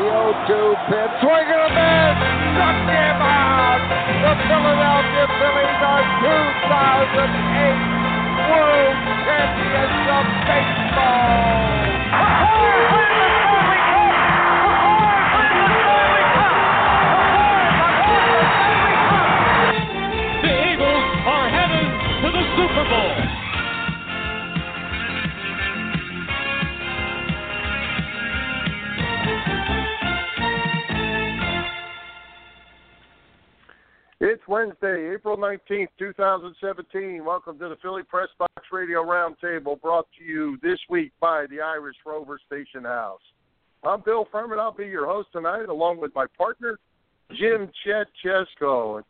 0-2 pitch. Swing and a miss. Struck him out. The Philadelphia Phillies are 2008 World Champions of Baseball. Wednesday, April 19th, 2017. Welcome to the Philly Press Box Radio Roundtable brought to you this week by the Irish Rover Station House. I'm Bill Furman. I'll be your host tonight along with my partner, Jim Chet Chesko.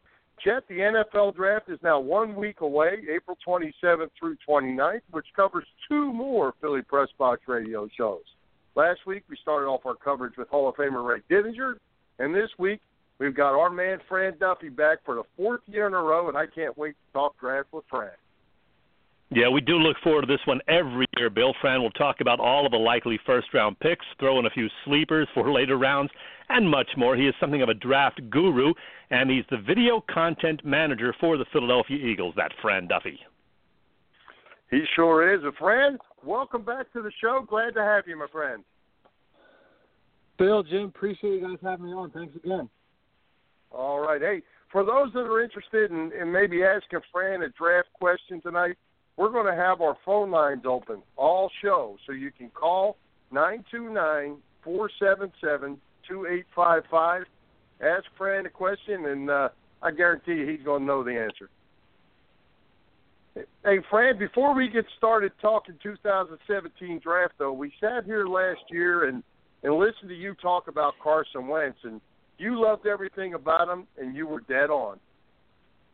Chet, the NFL draft is now one week away, April 27th through 29th, which covers two more Philly Press Box radio shows. Last week, we started off our coverage with Hall of Famer Ray Didinger, and this week, we've got our man Fran Duffy back for the fourth year in a row, and I can't wait to talk draft with Fran. Yeah, we do look forward to this one every year. Bill Fran will talk about all of the likely first round picks, throw in a few sleepers for later rounds, and much more. He is something of a draft guru, and he's the video content manager for the Philadelphia Eagles, that Fran Duffy. He sure is. A friend, welcome back to the show. Glad to have you, my friend. Bill, Jim, appreciate you guys having me on. Thanks again. All right. Hey, for those that are interested in, in maybe asking Fran a draft question tonight, we're going to have our phone lines open all show, so you can call nine two nine four seven seven two eight five five. Ask Fran a question, and uh, I guarantee you he's going to know the answer. Hey, Fran, before we get started talking 2017 draft, though, we sat here last year and, and listened to you talk about Carson Wentz, and you loved everything about him, and you were dead on.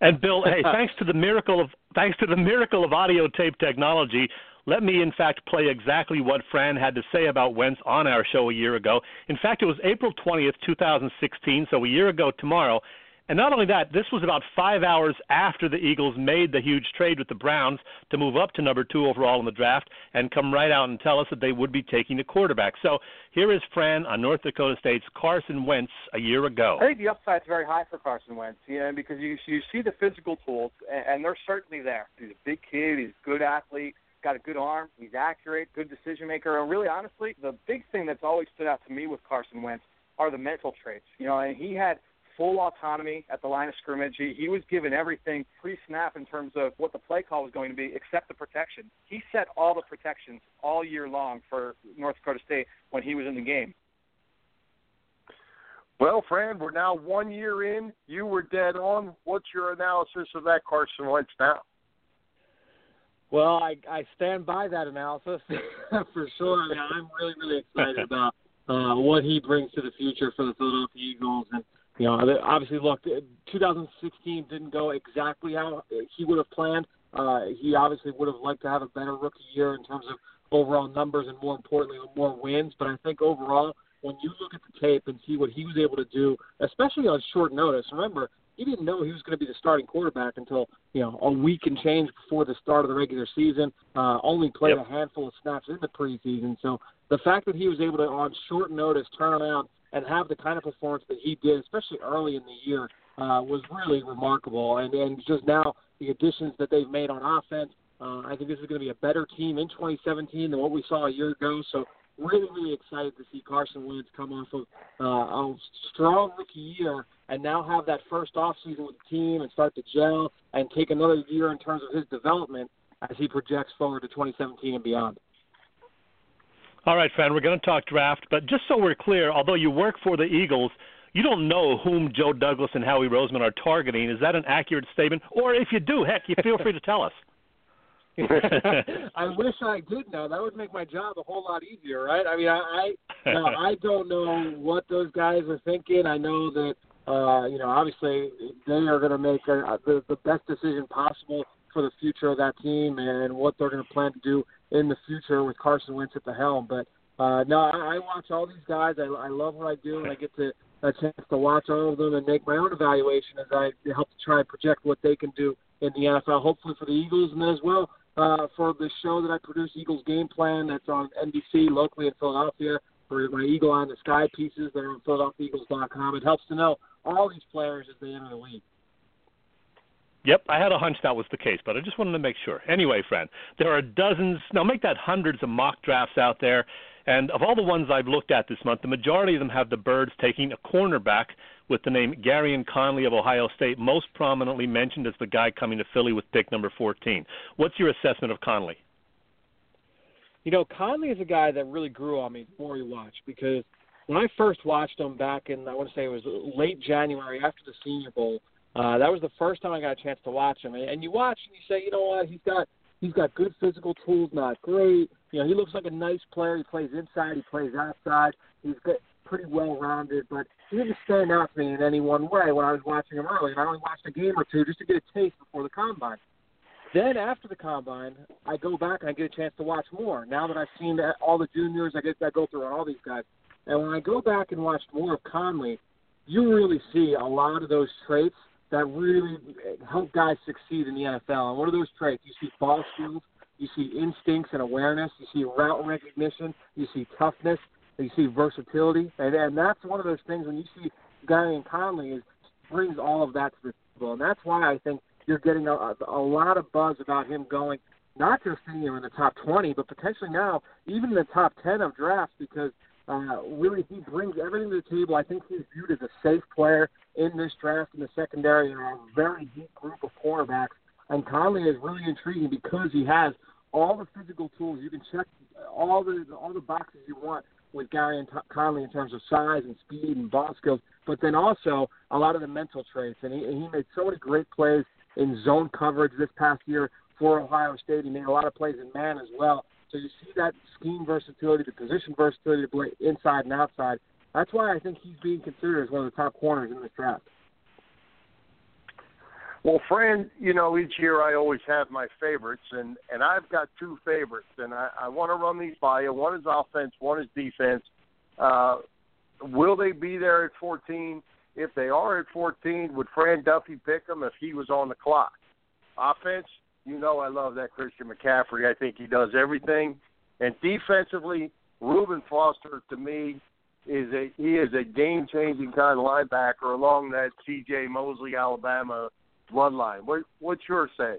And Bill, hey, thanks to the miracle of thanks to the miracle of audio tape technology, let me in fact play exactly what Fran had to say about Wentz on our show a year ago. In fact, it was April 20th, 2016, so a year ago tomorrow. And not only that, this was about five hours after the Eagles made the huge trade with the Browns to move up to number two overall in the draft and come right out and tell us that they would be taking a quarterback. So here is Fran on North Dakota State's Carson Wentz a year ago. I think the upside's very high for Carson Wentz, you know, because you you see the physical tools, and, and they're certainly there. He's a big kid, he's a good athlete, got a good arm, he's accurate, good decision maker, and really, honestly, the big thing that's always stood out to me with Carson Wentz are the mental traits. You know, and he had full autonomy at the line of scrimmage. He, he was given everything pre-snap in terms of what the play call was going to be, except the protection. He set all the protections all year long for North Dakota State when he was in the game. Well, Fran, we're now one year in. You were dead on. What's your analysis of that Carson Wentz now? Well, I I stand by that analysis for sure. I mean, I'm really really excited about uh, what he brings to the future for the Philadelphia Eagles, and you know, obviously, look, 2016 didn't go exactly how he would have planned. Uh, he obviously would have liked to have a better rookie year in terms of overall numbers and, more importantly, more wins. But I think overall, when you look at the tape and see what he was able to do, especially on short notice, remember, he didn't know he was going to be the starting quarterback until you know a week and change before the start of the regular season. Uh, only played Yep. a handful of snaps in the preseason, so the fact that he was able to on short notice turn around and have the kind of performance that he did, especially early in the year, uh, was really remarkable. And and just now the additions that they've made on offense, uh, I think this is going to be a better team in 2017 than what we saw a year ago. So really, really excited to see Carson Wentz come off of uh, a strong rookie year and now have that first off season with the team and start to gel and take another year in terms of his development as he projects forward to 2017 and beyond. All right, Fran, we're going to talk draft, but just so we're clear, although you work for the Eagles, you don't know whom Joe Douglas and Howie Roseman are targeting. Is that an accurate statement? Or if you do, heck, you feel free to tell us. I wish I did know. That would make my job a whole lot easier, right? I mean, I I, no, I don't know what those guys are thinking. I know that uh, you know, obviously they are going to make a, the the best decision possible for the future of that team and what they're going to plan to do in the future with Carson Wentz at the helm. But uh, no, I, I watch all these guys. I, I love what I do, and I get to a chance to watch all of them and make my own evaluation as I help to try and project what they can do in the NFL. Hopefully for the Eagles, and then as well uh, for the show that I produce, Eagles Game Plan, that's on NBC locally in Philadelphia. for my Eagle in the Sky pieces that are on PhiladelphiaEagles.com. It helps to know all these players as they enter the league. Yep, I had a hunch that was the case, but I just wanted to make sure. Anyway, friend, there are dozens, now make that hundreds of mock drafts out there, and of all the ones I've looked at this month, the majority of them have the Birds taking a cornerback with the name Gareon Conley of Ohio State most prominently mentioned as the guy coming to Philly with pick number 14. What's your assessment of Conley? You know, Conley is a guy that really grew on me the more you watch because when I first watched him back in, I want to say it was late January after the Senior Bowl, uh, that was the first time I got a chance to watch him. And, you watch and you say, you know what, he's got he's got good physical tools, not great. You know, he looks like a nice player. He plays inside, he plays outside. He's got pretty well rounded, but he didn't stand out to me in any one way when I was watching him early. And I only watched a game or two just to get a taste before the combine. Then after the combine, I go back and I get a chance to watch more. Now that I've seen all the juniors, I get I go through all these guys. And when I go back and watch more of Conley, you really see a lot of those traits that really help guys succeed in the NFL. And what are those traits? You see ball skills, you see instincts and awareness, you see route recognition, you see toughness, you see versatility, and and that's one of those things when you see Gareon Conley is brings all of that to the table, and that's why I think you're getting a, a lot of buzz about him going not just know in the top 20, but potentially now even in the top 10 of drafts because uh, really, he brings everything to the table. I think he's viewed as a safe player in this draft in the secondary in a very deep group of cornerbacks. And Conley is really intriguing because he has all the physical tools. You can check all the all the boxes you want with Gareon Conley in terms of size and speed and ball skills, but then also a lot of the mental traits. And he, he made so many great plays in zone coverage this past year for Ohio State. He made a lot of plays in man as well. So you see that scheme versatility, the position versatility to play inside and outside. That's why I think he's being considered as one of the top corners in this draft. Well, friend, you know, each year I always have my favorites, and and I've got two favorites, and I, I want to run these by you. One is offense, one is defense. Uh, will they be there at 14? If they are at 14, would Fran Duffy pick them if he was on the clock? Offense, you know I love that Christian McCaffrey. I think he does everything. And defensively, Reuben Foster to me is a he is a game changing kind of linebacker along that C.J. Mosley Alabama bloodline. What what's your say?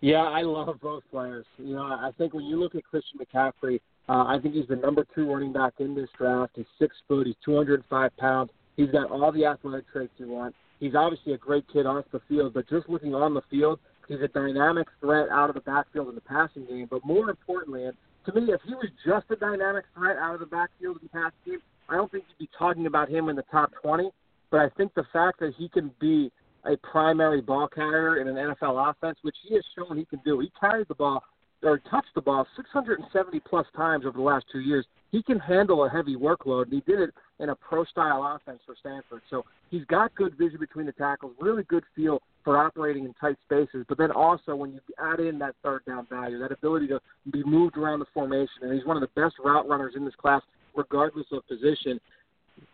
Yeah, I love both players. You know, I think when you look at Christian McCaffrey, uh, I think he's the number two running back in this draft. He's six foot. He's 205 pounds. He's got all the athletic traits you want. He's obviously a great kid off the field, but just looking on the field, he's a dynamic threat out of the backfield in the passing game. But more importantly, and to me, if he was just a dynamic threat out of the backfield in the passing game, I don't think you'd be talking about him in the top 20. But I think the fact that he can be a primary ball carrier in an NFL offense, which he has shown he can do, he carried the ball or touched the ball 670 plus times over the last two years. He can handle a heavy workload, and he did it in a pro style offense for Stanford. So he's got good vision between the tackles, really good feel for operating in tight spaces. But then also when you add in that third down value, that ability to be moved around the formation, and he's one of the best route runners in this class, regardless of position.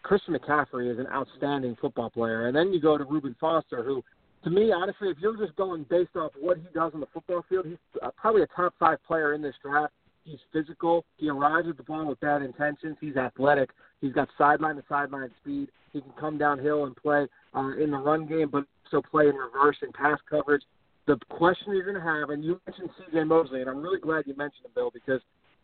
Christian McCaffrey is an outstanding football player. And then you go to Reuben Foster, who to me, honestly, if you're just going based off what he does on the football field, he's uh, probably a top five player in this draft. He's physical. He arrives at the ball with bad intentions. He's athletic. He's got sideline to sideline speed. He can come downhill and play uh, in the run game, but also play in reverse and pass coverage. The question you're going to have, and you mentioned C.J. Mosley, and I'm really glad you mentioned him, Bill, because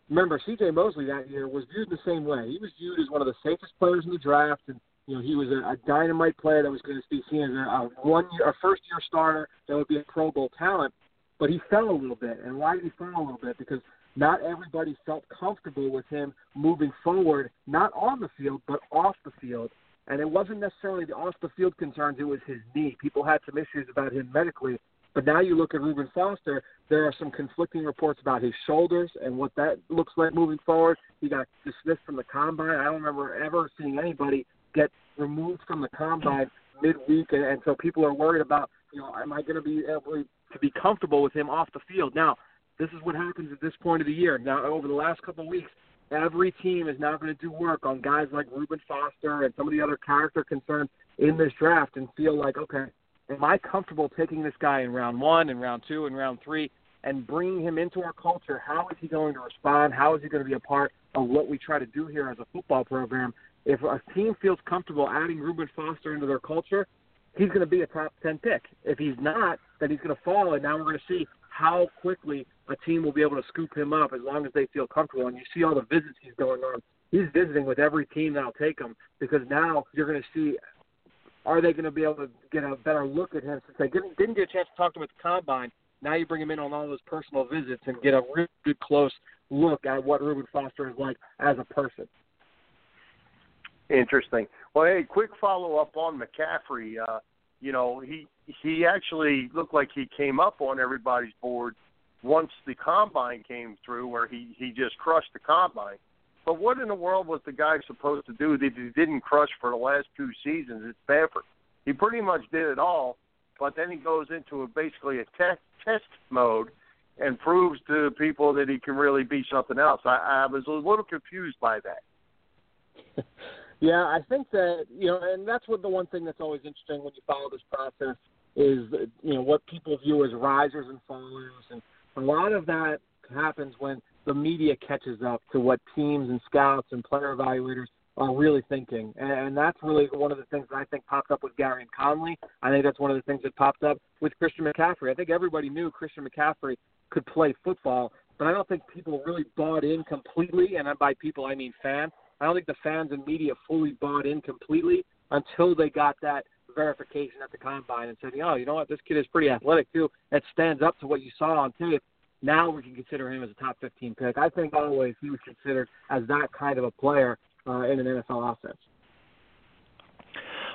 remember C.J. Mosley that year was viewed the same way. He was viewed as one of the safest players in the draft, and you know, he was a, a dynamite player that was going to be seen as a, a one year, a first year starter that would be a Pro Bowl talent. But he fell a little bit, and why did he fall a little bit? Because not everybody felt comfortable with him moving forward, not on the field but off the field. And it wasn't necessarily the off the field concerns; it was his knee. People had some issues about him medically. But now you look at Reuben Foster, there are some conflicting reports about his shoulders and what that looks like moving forward. He got dismissed from the combine. I don't remember ever seeing anybody get removed from the combine midweek, and, and so people are worried about, you know, am I going to be able to be comfortable with him off the field? Now, this is what happens at this point of the year. Now, over the last couple of weeks, every team is now going to do work on guys like Reuben Foster and some of the other character concerns in this draft and feel like, okay, am I comfortable taking this guy in round one and round two and round three? and bringing him into our culture, how is he going to respond? How is he going to be a part of what we try to do here as a football program? If a team feels comfortable adding Reuben Foster into their culture, he's going to be a top 10 pick. If he's not, then he's going to fall, and now we're going to see how quickly a team will be able to scoop him up as long as they feel comfortable. And you see all the visits he's going on. He's visiting with every team that'll take him because now you're going to see are they going to be able to get a better look at him since they didn't, didn't get a chance to talk to him at the combine. Now you bring him in on all those personal visits and get a really good close look at what Reuben Foster is like as a person. Interesting. Well, hey, quick follow up on McCaffrey. Uh, you know, he he actually looked like he came up on everybody's board once the combine came through, where he he just crushed the combine. But what in the world was the guy supposed to do that he didn't crush for the last two seasons at Stanford? He pretty much did it all, but then he goes into a, basically a test test mode and proves to people that he can really be something else. I, I was a little confused by that. yeah, I think that you know, and that's what the one thing that's always interesting when you follow this process is you know what people view as risers and fallers, and a lot of that happens when the media catches up to what teams and scouts and player evaluators are really thinking. And, and that's really one of the things that I think popped up with Gareon Conley. I think that's one of the things that popped up with Christian McCaffrey. I think everybody knew Christian McCaffrey could play football, but I don't think people really bought in completely. And by people, I mean fans. I don't think the fans and media fully bought in completely until they got that verification at the combine and said, oh, you know what, this kid is pretty athletic too. It stands up to what you saw on tape now we can consider him as a top 15 pick. I think always he was considered as that kind of a player uh, in an NFL offense.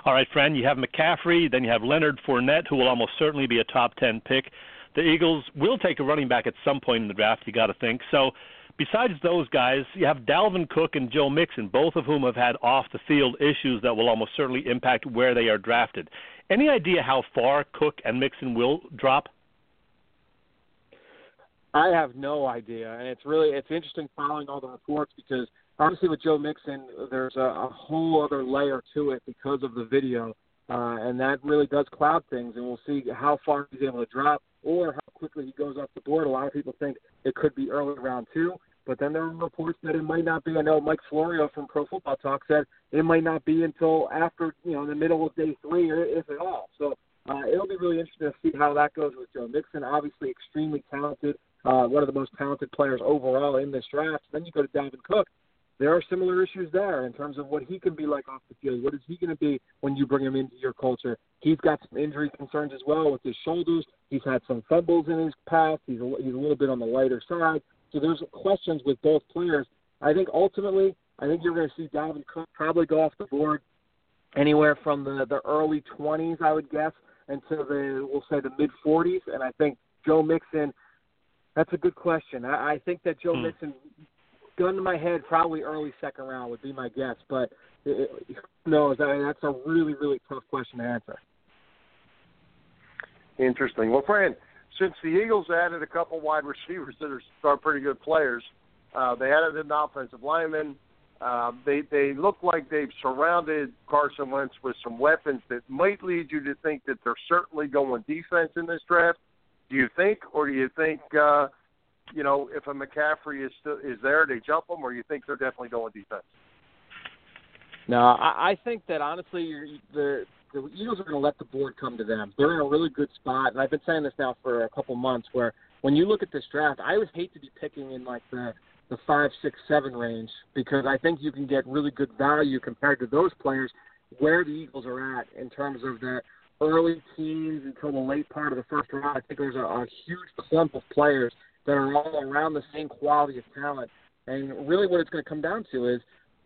All right, friend, you have McCaffrey, then you have Leonard Fournette, who will almost certainly be a top 10 pick. The Eagles will take a running back at some point in the draft, you got to think. So, besides those guys, you have Dalvin Cook and Joe Mixon, both of whom have had off the field issues that will almost certainly impact where they are drafted. Any idea how far Cook and Mixon will drop? I have no idea, and it's really it's interesting following all the reports because obviously with Joe Mixon, there's a, a whole other layer to it because of the video, uh, and that really does cloud things. And we'll see how far he's able to drop or how quickly he goes off the board. A lot of people think it could be early round two, but then there are reports that it might not be. I know Mike Florio from Pro Football Talk said it might not be until after you know the middle of day three, if at all. So uh, it'll be really interesting to see how that goes with Joe Mixon. Obviously, extremely talented uh, one of the most talented players overall in this draft. Then you go to Dalvin Cook. There are similar issues there in terms of what he can be like off the field. What is he going to be when you bring him into your culture? He's got some injury concerns as well with his shoulders. He's had some fumbles in his past. He's a, he's a little bit on the lighter side. So there's questions with both players. I think ultimately, I think you're going to see Dalvin Cook probably go off the board anywhere from the the early 20s, I would guess, until the we'll say the mid 40s. And I think Joe Mixon that's a good question. I, I think that Joe hmm. Mixon, gun to my head, probably early second round would be my guess. But it, it, who knows? I mean, that's a really, really tough question to answer. Interesting. Well, Fran, since the Eagles added a couple wide receivers that are, are pretty good players, uh, they added an offensive lineman. Uh, they they look like they've surrounded Carson Wentz with some weapons that might lead you to think that they're certainly going defense in this draft. Do you think, or do you think, uh, you know, if a McCaffrey is still is there, they jump him, or you think they're definitely going defense? No, I, I think that honestly, you're, the the Eagles are going to let the board come to them. They're in a really good spot, and I've been saying this now for a couple months. Where when you look at this draft, I always hate to be picking in like the the five, six, seven range because I think you can get really good value compared to those players where the Eagles are at in terms of that early teens until the late part of the first round. I think there's a, a huge clump of players that are all around the same quality of talent. And really, what it's going to come down to is,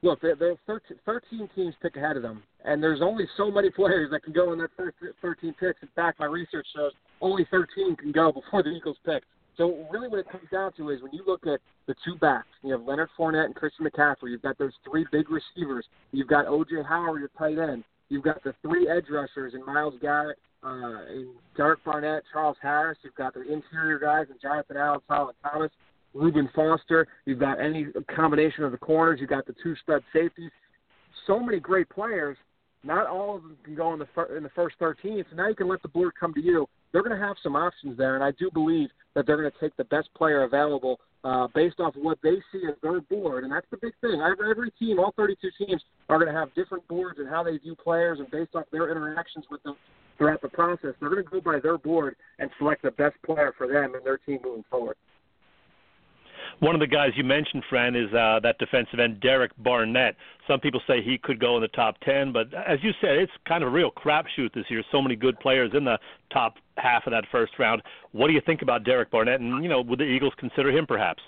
look, there, there are 13, 13 teams pick ahead of them, and there's only so many players that can go in that first 13 picks. In fact, my research shows only 13 can go before the Eagles pick. So really, what it comes down to is when you look at the two backs, you have Leonard Fournette and Christian McCaffrey. You've got those three big receivers. You've got O.J. Howard, your tight end. You've got the three edge rushers in Myles Garrett, uh, in Derek Barnett, Charles Harris. You've got the interior guys in Jonathan Allen, Solomon Thomas, Reuben Foster. You've got any combination of the corners. You've got the two stud safeties. So many great players. Not all of them can go in the fir- in the first 13. So now you can let the board come to you they're going to have some options there, and I do believe that they're going to take the best player available uh, based off what they see as their board, and that's the big thing. Every, every team, all 32 teams, are going to have different boards and how they view players, and based off their interactions with them throughout the process, they're going to go by their board and select the best player for them and their team moving forward. One of the guys you mentioned, Fran, is uh, that defensive end, Derek Barnett. Some people say he could go in the top 10, but as you said, it's kind of a real crapshoot this year. So many good players in the top half of that first round. What do you think about Derek Barnett? And, you know, would the Eagles consider him perhaps?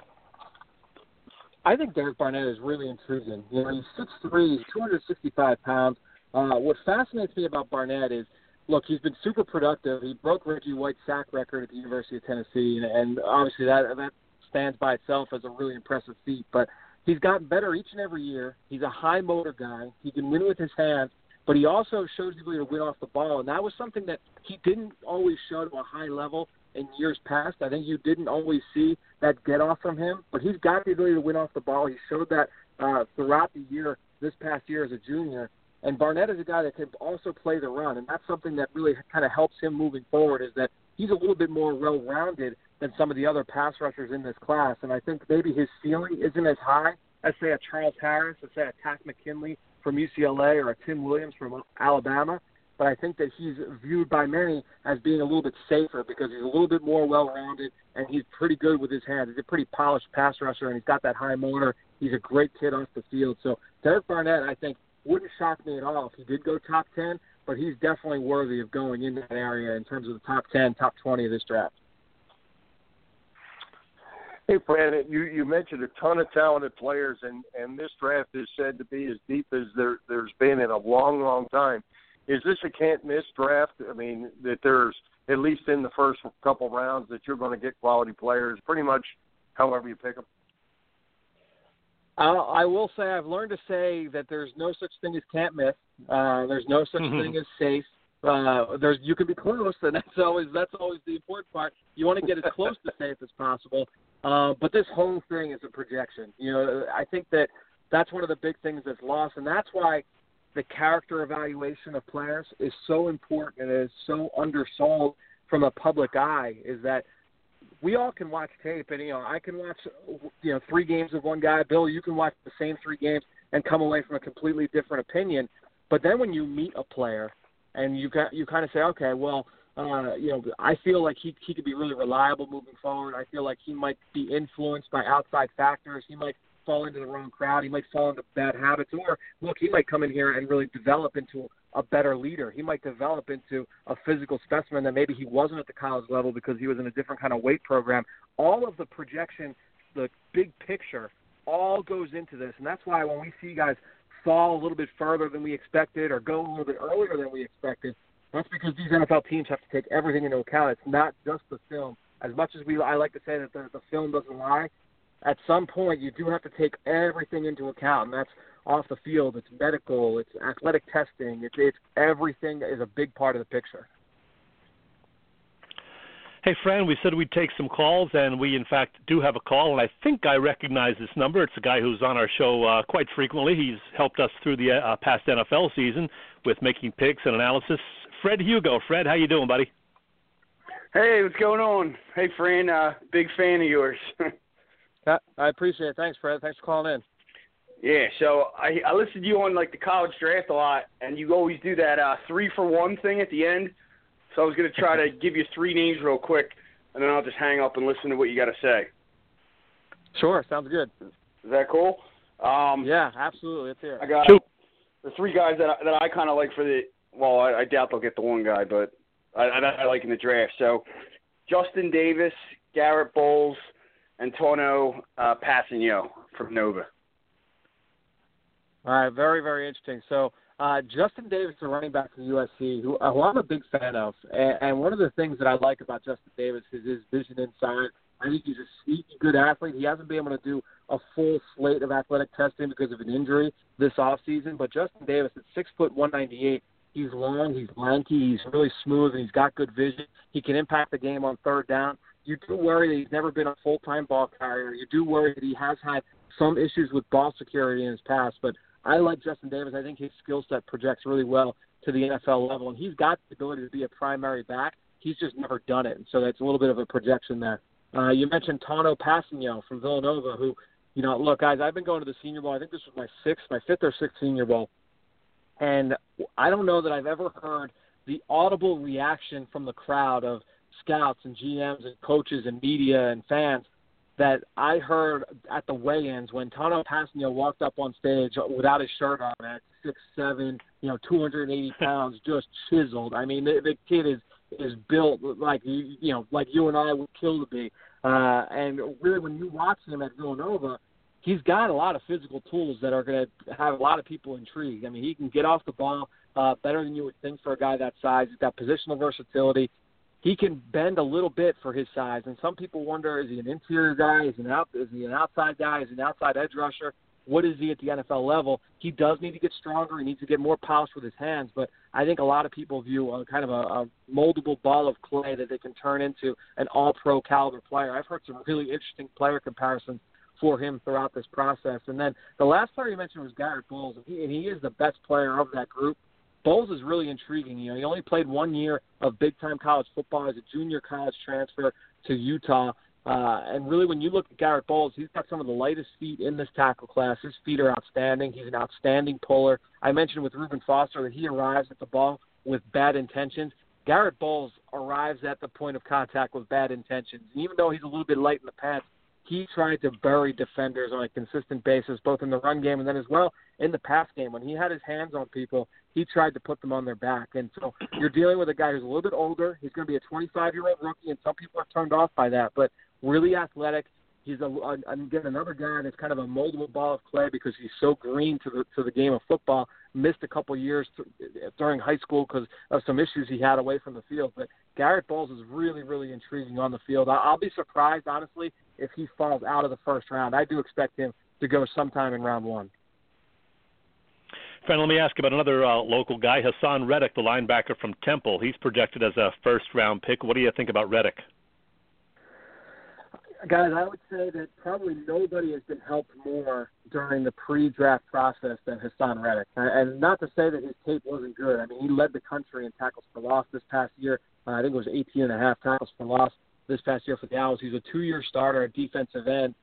I think Derek Barnett is really intriguing. You know, he's 6'3", 265 pounds. Uh, what fascinates me about Barnett is, look, he's been super productive. He broke Reggie White's sack record at the University of Tennessee, and, and obviously that that stands by itself as a really impressive feat. But he's gotten better each and every year. He's a high motor guy. He can win with his hands, but he also shows the ability to win off the ball, and that was something that he didn't always show to a high level in years past. I think you didn't always see that get off from him, but he's got the ability to win off the ball. He showed that uh, throughout the year, this past year as a junior. And Barnett is a guy that can also play the run, and that's something that really kind of helps him moving forward. Is that he's a little bit more well-rounded than some of the other pass rushers in this class. And I think maybe his ceiling isn't as high as, say, a Charles Harris, or say, a Takk McKinley from UCLA or a Tim Williams from Alabama. But I think that he's viewed by many as being a little bit safer because he's a little bit more well-rounded and he's pretty good with his hands. He's a pretty polished pass rusher and he's got that high motor. He's a great kid off the field. So Derek Barnett, I think, wouldn't shock me at all if he did go top 10, but he's definitely worthy of going in that area in terms of the top 10, top 20 of this draft. Hey, Fran, you you mentioned a ton of talented players, and and this draft is said to be as deep as there there's been in a long, long time. Is this a can't miss draft? I mean, that there's at least in the first couple rounds that you're going to get quality players, pretty much however you pick them. Uh, I will say I've learned to say that there's no such thing as can't miss. Uh, there's no such Mm-hmm. thing as safe. Uh, there's you can be close, and that's always that's always the important part. You want to get as close to safe as possible. Uh, but this whole thing is a projection. You know, I think that that's one of the big things that's lost, and that's why the character evaluation of players is so important and is so undersold from a public eye. Is that we all can watch tape, and you know, I can watch you know three games of one guy. Bill, you can watch the same three games and come away from a completely different opinion. But then when you meet a player and you got you kind of say, okay, well, uh, you know, I feel like he he could be really reliable moving forward. I feel like he might be influenced by outside factors. He might fall into the wrong crowd. He might fall into bad habits, or look, he might come in here and really develop into a better leader. He might develop into a physical specimen that maybe he wasn't at the college level because he was in a different kind of weight program. All of the projection, the big picture, all goes into this, and that's why when we see guys fall a little bit further than we expected or go a little bit earlier than we expected, that's because these NFL teams have to take everything into account. It's not just the film. As much as we, I like to say that the, the film doesn't lie. At some point, you do have to take everything into account, and that's off the field. It's medical. It's athletic testing. It's, it's everything is a big part of the picture. Hey, Fran, we said we'd take some calls, and we, in fact, do have a call, and I think I recognize this number. It's a guy who's on our show uh, quite frequently. He's helped us through the uh, past NFL season with making picks and analysis. Fred Hugo. Fred, how you doing, buddy? Hey, what's going on? Hey, Fran, uh, big fan of yours. I appreciate it. Thanks, Fred. Thanks for calling in. yeah, so I I listened to you on like the college draft a lot, and you always do that uh, three for one thing at the end. So I was gonna try to give you three names real quick, and then I'll just hang up and listen to what you got to say. Sure, sounds good. Is that cool? Um, Yeah, absolutely. It's here. I got Shoot. the three guys that I, that I kind of like for the. Well, I, I doubt they'll get the one guy, but I, I, I like in the draft. So Justin Davis, Garett Bolles, Antonio uh, Kpassagnon from Nova. All right, very, very interesting. So uh, Justin Davis, the running back from USC, who, uh, who I'm a big fan of, and, and one of the things that I like about Justin Davis is his vision inside. I think he's a sneaky good athlete. He hasn't been able to do a full slate of athletic testing because of an injury this off season. But Justin Davis, at six foot one ninety eight, he's long, he's lanky, he's really smooth, and he's got good vision. He can impact the game on third down. You do worry that he's never been a full time ball carrier. You do worry that he has had some issues with ball security in his past, but I like Justin Davis. I think his skill set projects really well to the NFL level, and he's got the ability to be a primary back. He's just never done it, and so that's a little bit of a projection there. Uh, you mentioned Tanoh Kpassagnon from Villanova, who, you know, look, guys, I've been going to the Senior Bowl. I think this was my sixth, my fifth or sixth Senior Bowl, and I don't know that I've ever heard the audible reaction from the crowd of scouts and GMs and coaches and media and fans that I heard at the weigh-ins when Tanoh Kpassagnon walked up on stage without his shirt on at six seven, you know, 280 pounds, just chiseled. I mean, the, the kid is is built like you you know like you and I would kill to be. Uh, and really, when you watch him at Villanova, he's got a lot of physical tools that are going to have a lot of people intrigued. I mean, he can get off the ball uh, better than you would think for a guy that size. He's got positional versatility. He can bend a little bit for his size, and some people wonder: is he an interior guy? Is he an out? Is he an outside guy? Is he an outside edge rusher? what is he at the NFL level? He does need to get stronger. He needs to get more polish with his hands. But I think a lot of people view a kind of a, a moldable ball of clay that they can turn into an all-pro caliber player. I've heard some really interesting player comparisons for him throughout this process. And then the last player you mentioned was Garett Bolles, and he, and he is the best player of that group. Bolles is really intriguing. You know, he only played one year of big-time college football as a junior college transfer to Utah. Uh, and really, when you look at Garett Bolles, he's got some of the lightest feet in this tackle class. His feet are outstanding. He's an outstanding puller. I mentioned with Reuben Foster that he arrives at the ball with bad intentions. Garett Bolles arrives at the point of contact with bad intentions. And even though he's a little bit light in the pants, he tried to bury defenders on a consistent basis, both in the run game and then as well in the pass game. When he had his hands on people, he tried to put them on their back. And so you're dealing with a guy who's a little bit older. He's going to be a 25 year old rookie, and some people are turned off by that. But really athletic. He's a, again another guy that's kind of a moldable ball of clay because he's so green to the to the game of football. Missed a couple years th- during high school because of some issues he had away from the field. But Garett Bolles is really really intriguing on the field. I- I'll be surprised honestly if he falls out of the first round. I do expect him to go sometime in round one. Friend, let me ask you about another uh, local guy, Haason Reddick, the linebacker from Temple. He's projected as a first round pick. What do you think about Reddick? guys, I would say that probably nobody has been helped more during the pre-draft process than Haason Reddick. And not to say that his tape wasn't good. I mean, he led the country in tackles for loss this past year. Uh, I think it was 18 and a half tackles for loss this past year for the Owls. He's a two-year starter at defensive end.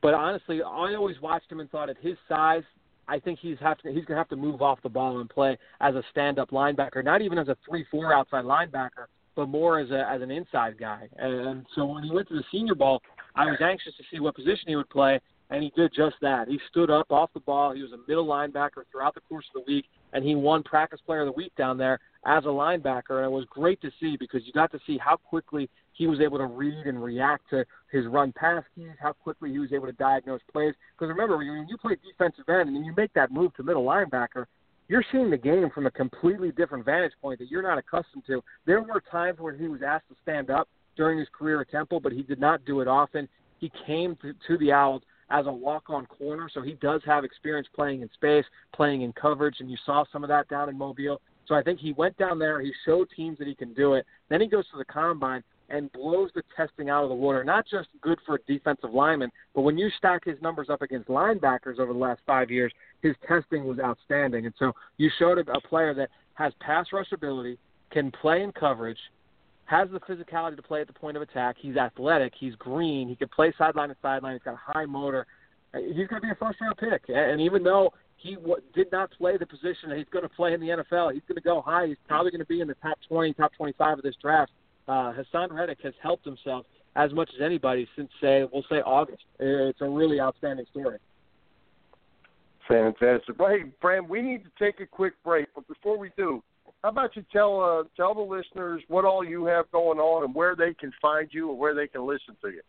But honestly, I always watched him and thought at his size, I think he's have to, he's to have to move off the ball and play as a stand-up linebacker, not even as a three-four outside linebacker, but more as a as an inside guy. And so when he went to the Senior Bowl, I was anxious to see what position he would play, and he did just that. He stood up off the ball. He was a middle linebacker throughout the course of the week, and he won Practice Player of the Week down there as a linebacker. And it was great to see because you got to see how quickly he was able to read and react to his run pass keys, how quickly he was able to diagnose plays. Because remember, when you play defensive end and you make that move to middle linebacker, you're seeing the game from a completely different vantage point that you're not accustomed to. There were times where he was asked to stand up during his career at Temple, but he did not do it often. He came to, to the Owls as a walk-on corner, so he does have experience playing in space, playing in coverage, and you saw some of that down in Mobile. So I think he went down there, he showed teams that he can do it. Then he goes to the combine and blows the testing out of the water. Not just good for a defensive lineman, but when you stack his numbers up against linebackers over the last five years, his testing was outstanding. And so you showed a player that has pass rush ability, can play in coverage, has the physicality to play at the point of attack. He's athletic. He's green. He can play sideline to sideline. He's got a high motor. Uh, he's going to be a first round pick. And even though he w- did not play the position that he's going to play in the NFL, he's going to go high. He's probably going to be in the top 20, top 25 of this draft. Uh, Haason Reddick has helped himself as much as anybody since, say, we'll say August. It's a really outstanding story. Fantastic. Well, hey, Fran, we need to take a quick break, but before we do, how about you tell uh, tell the listeners what all you have going on and where they can find you and where they can listen to you.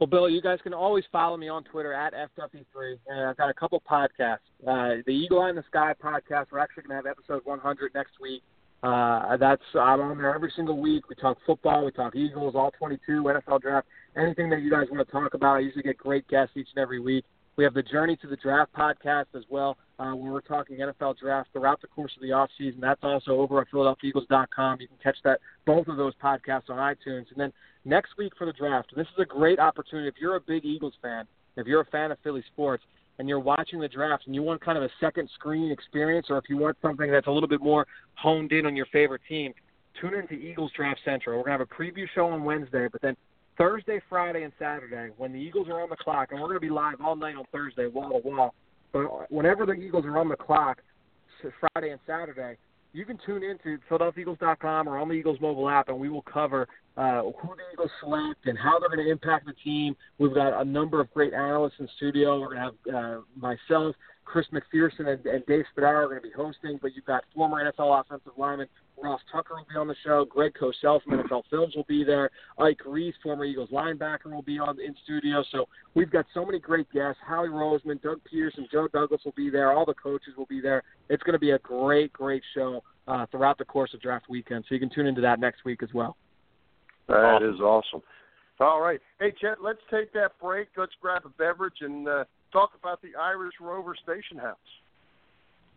Well, Bill, you guys can always follow me on Twitter at FW3, and I've got a couple podcasts. Uh, the Eagle Eye in the Sky podcast. We're actually going to have episode 100 next week. Uh, that's I'm on there every single week. We talk football, we talk Eagles, all 22 NFL draft, anything that you guys want to talk about. I usually get great guests each and every week. We have the Journey to the Draft podcast as well, uh, where we're talking NFL draft throughout the course of the offseason. That's also over at PhiladelphiaEagles.com. You can catch that both of those podcasts on iTunes. And then next week for the draft, this is a great opportunity if you're a big Eagles fan, if you're a fan of Philly sports, and you're watching the draft and you want kind of a second screen experience, or if you want something that's a little bit more honed in on your favorite team, tune into Eagles Draft Central. We're going to have a preview show on Wednesday, but then Thursday, Friday, and Saturday, when the Eagles are on the clock, and we're going to be live all night on Thursday, wall to wall. But whenever the Eagles are on the clock, Friday and Saturday, you can tune in to PhiladelphiaEagles.com or on the Eagles mobile app, and we will cover uh, who the Eagles select and how they're going to impact the team. We've got a number of great analysts in studio. We're going to have uh, myself, Chris McPherson, and, and Dave Spadaro are going to be hosting, but you've got former NFL offensive lineman Ross Tucker will be on the show. Greg Cosell from NFL Films will be there. Ike Reese, former Eagles linebacker, will be on in studio. So we've got so many great guests. Howie Roseman, Doug Pederson, Joe Douglas will be there. All the coaches will be there. It's going to be a great, great show uh, throughout the course of draft weekend. So you can tune into that next week as well. That awesome. is awesome. All right. Hey, Chet, let's take that break. Let's grab a beverage and uh, talk about the Irish Rover Station House.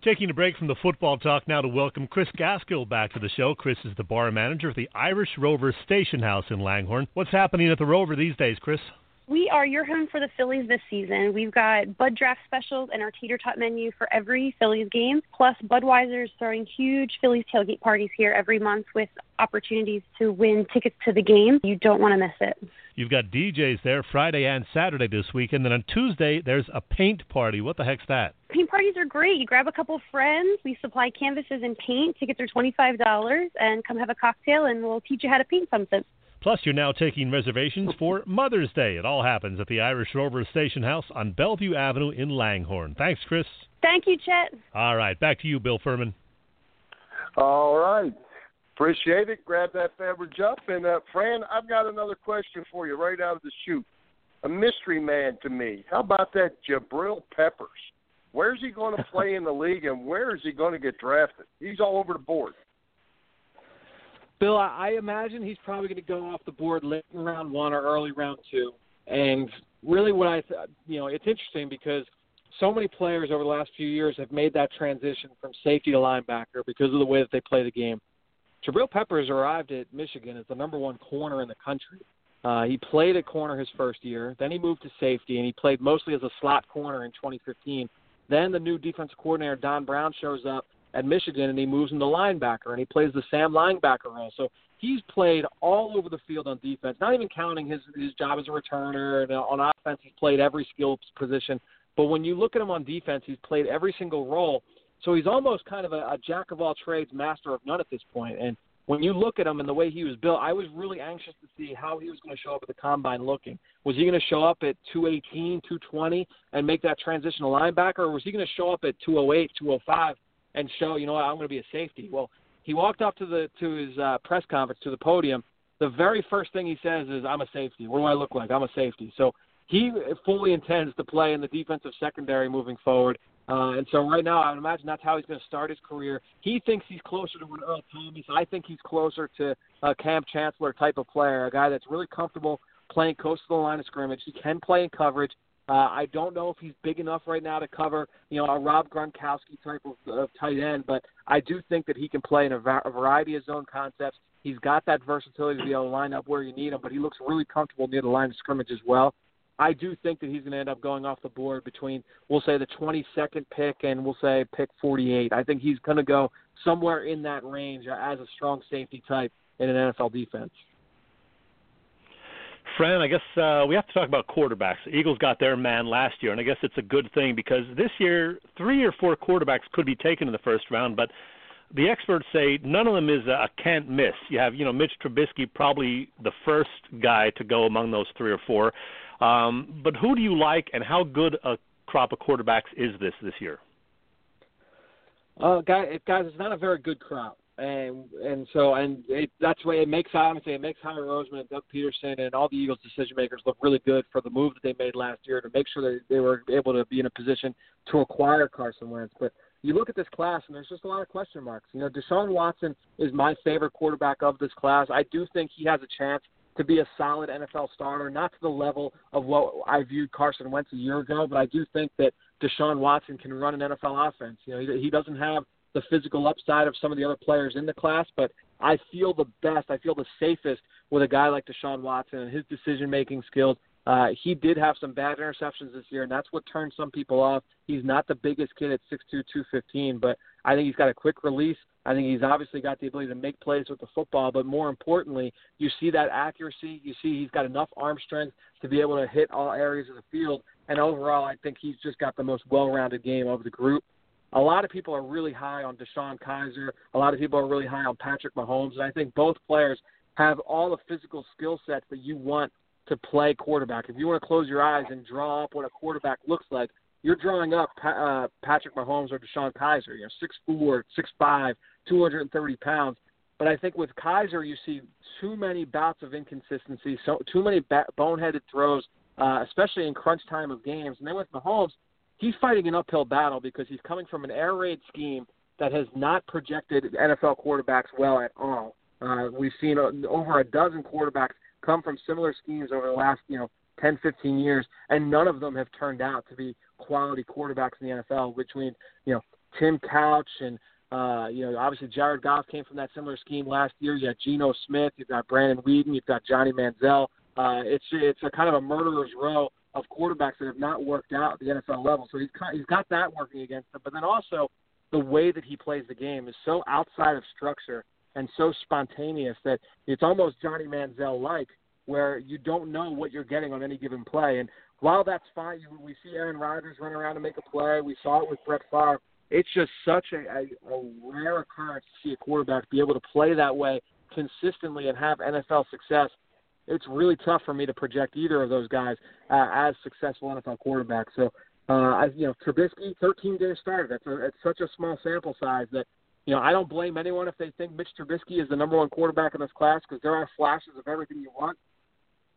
Taking a break from the football talk now to welcome Chris Gaskill back to the show. Chris is the bar manager of the Irish Rover Station House in Langhorne. What's happening at the Rover these days, Chris? We are your home for the Phillies this season. We've got Bud Draft specials and our Teeter Tot menu for every Phillies game. Plus, Budweiser's throwing huge Phillies tailgate parties here every month with opportunities to win tickets to the game. You don't want to miss it. You've got DJs there Friday and Saturday this week, and then on Tuesday there's a paint party. What the heck's that? Paint parties are great. You grab a couple friends. We supply canvases and paint. Tickets are twenty five dollars, and come have a cocktail, and we'll teach you how to paint something. Plus, you're now taking reservations for Mother's Day. It all happens at the Irish Rover Station House on Bellevue Avenue in Langhorne. Thanks, Chris. Thank you, Chet. All right, back to you, Bill Furman. All right. Appreciate it. Grab that beverage up. And, uh, Fran, I've got another question for you right out of the chute. A mystery man to me. How about that Jabril Peppers? Where's he going to play in the league, and where is he going to get drafted? He's all over the board. Bill, I imagine he's probably going to go off the board late in round one or early round two. And really, what I, th- you know, it's interesting because so many players over the last few years have made that transition from safety to linebacker because of the way that they play the game. Jabril Peppers arrived at Michigan as the number one corner in the country. Uh, he played at corner his first year. Then he moved to safety, and he played mostly as a slot corner in 2015. Then the new defensive coordinator Don Brown shows up at Michigan, and he moves into linebacker, and he plays the Sam linebacker role. So he's played all over the field on defense, not even counting his his job as a returner. And on offense, he's played every skill position. But when you look at him on defense, he's played every single role. So he's almost kind of a, a jack of all trades, master of none at this point. And when you look at him and the way he was built, I was really anxious to see how he was going to show up at the combine looking. Was he going to show up at 218, 220 and make that transition to linebacker, or was he going to show up at 208, 205 and show, you know what, I'm going to be a safety. Well, he walked up to the to his uh, press conference to the podium. The very first thing he says is, "I'm a safety. What do I look like? I'm a safety." So he fully intends to play in the defensive secondary moving forward. Uh, and so right now, I would imagine that's how he's going to start his career. He thinks he's closer to an Earl Thomas. I think he's closer to a Kam Chancellor type of player, a guy that's really comfortable playing close to the line of scrimmage. He can play in coverage. Uh, I don't know if he's big enough right now to cover, you know, a Rob Gronkowski type of, of tight end, but I do think that he can play in a, va- a variety of zone concepts. He's got that versatility to be able to line up where you need him, but he looks really comfortable near the line of scrimmage as well. I do think that he's going to end up going off the board between, we'll say, the 22nd pick and we'll say pick 48. I think he's going to go somewhere in that range as a strong safety type in an NFL defense. Fran, I guess uh, we have to talk about quarterbacks. The Eagles got their man last year, and I guess it's a good thing because this year, three or four quarterbacks could be taken in the first round, but the experts say none of them is a can't miss. You have, you know, Mitch Trubisky, probably the first guy to go among those three or four. Um, but who do you like, and how good a crop of quarterbacks is this this year? Uh, guys, guys, it's not a very good crop and and so and it, that's why it makes honestly it makes Howie Roseman Doug Pederson and all the Eagles decision makers look really good for the move that they made last year to make sure that they were able to be in a position to acquire Carson Wentz. But you look at this class and there's just a lot of question marks. You know, Deshaun Watson is my favorite quarterback of this class. I do think he has a chance to be a solid NFL starter, not to the level of what I viewed Carson Wentz a year ago, but I do think that Deshaun Watson can run an NFL offense. You know, he, he doesn't have the physical upside of some of the other players in the class, but I feel the best, I feel the safest with a guy like Deshaun Watson and his decision making skills. Uh, he did have some bad interceptions this year, and that's what turned some people off. He's not the biggest kid at 6'2", 215, but I think he's got a quick release. I think he's obviously got the ability to make plays with the football, but more importantly, you see that accuracy. You see he's got enough arm strength to be able to hit all areas of the field. And overall, I think he's just got the most well-rounded game of the group. A lot of people are really high on DeShone Kizer. A lot of people are really high on Patrick Mahomes. And I think both players have all the physical skill sets that you want to play quarterback. If you want to close your eyes and draw up what a quarterback looks like, you're drawing up uh, Patrick Mahomes or DeShone Kizer, You know, six four, six five, two hundred and thirty pounds. But I think with Kizer, you see too many bouts of inconsistency, so too many ba- boneheaded throws, uh, especially in crunch time of games. And then with Mahomes, he's fighting an uphill battle because he's coming from an air raid scheme that has not projected NFL quarterbacks well at all. Uh, we've seen uh, over a dozen quarterbacks come from similar schemes over the last, you know, 10, 15 years, and none of them have turned out to be quality quarterbacks in the NFL. Between you know Tim Couch and uh, you know obviously Jared Goff came from that similar scheme last year. You got Geno Smith, you've got Brandon Weeden, you've got Johnny Manziel. Uh, it's it's a kind of a murderer's row of quarterbacks that have not worked out at the NFL level. So he's he's got that working against him. But then also the way that he plays the game is so outside of structure and so spontaneous that it's almost Johnny Manziel like, where you don't know what you're getting on any given play. And while that's fine, you, we see Aaron Rodgers run around and make a play. We saw it with Brett Favre. It's just such a, a, a rare occurrence to see a quarterback be able to play that way consistently and have NFL success. It's really tough for me to project either of those guys uh, as successful NFL quarterbacks. So, uh, I, you know, Trubisky, 13 day starter. That's a, it's such a small sample size that you know, I don't blame anyone if they think Mitch Trubisky is the number one quarterback in this class because there are flashes of everything you want,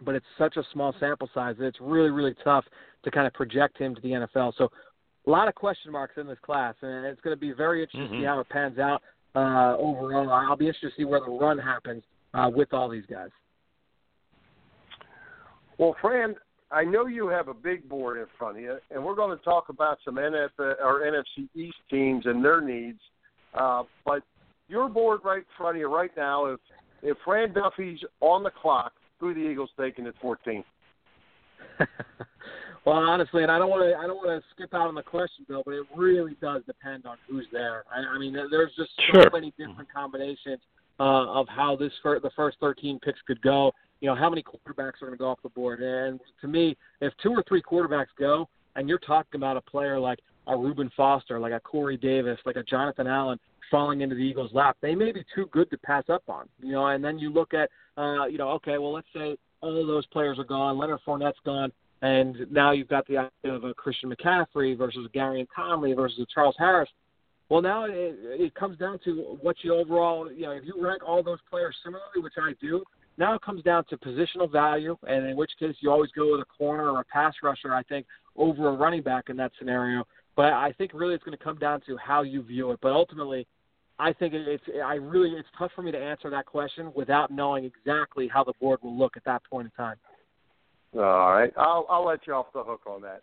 but it's such a small sample size that it's really, really tough to kind of project him to the NFL. So, a lot of question marks in this class, and it's going to be very interesting mm-hmm. to see mm-hmm. how it pans out uh, overall. I'll be interested to see where the run happens uh, with all these guys. Well, Fran, I know you have a big board in front of you, and we're going to talk about some NFL or NFC East teams and their needs uh, but your board right in front of you right now, if if Fran Duffy's on the clock, who the Eagles taking at 14? well, honestly, and I don't want to I don't want to skip out on the question, Bill, but it really does depend on who's there. I, I mean, there's just so sure. many different combinations uh, of how this fir- the first 13 picks could go. You know, how many quarterbacks are going to go off the board? And to me, if two or three quarterbacks go, and you're talking about a player like a Reuben Foster, like a Corey Davis, like a Jonathan Allen falling into the Eagles' lap, they may be too good to pass up on. You know, and then you look at, uh, you know, okay, well, let's say all those players are gone, Leonard Fournette's gone, and now you've got the idea of a Christian McCaffrey versus a Gareon Conley versus a Charles Harris. Well, now it, it comes down to what you overall, you know, if you rank all those players similarly, which I do, now it comes down to positional value, and in which case you always go with a corner or a pass rusher, I think, over a running back in that scenario. But I think really it's going to come down to how you view it. But ultimately, I think it's I really it's tough for me to answer that question without knowing exactly how the board will look at that point in time. All right, I'll I'll let you off the hook on that.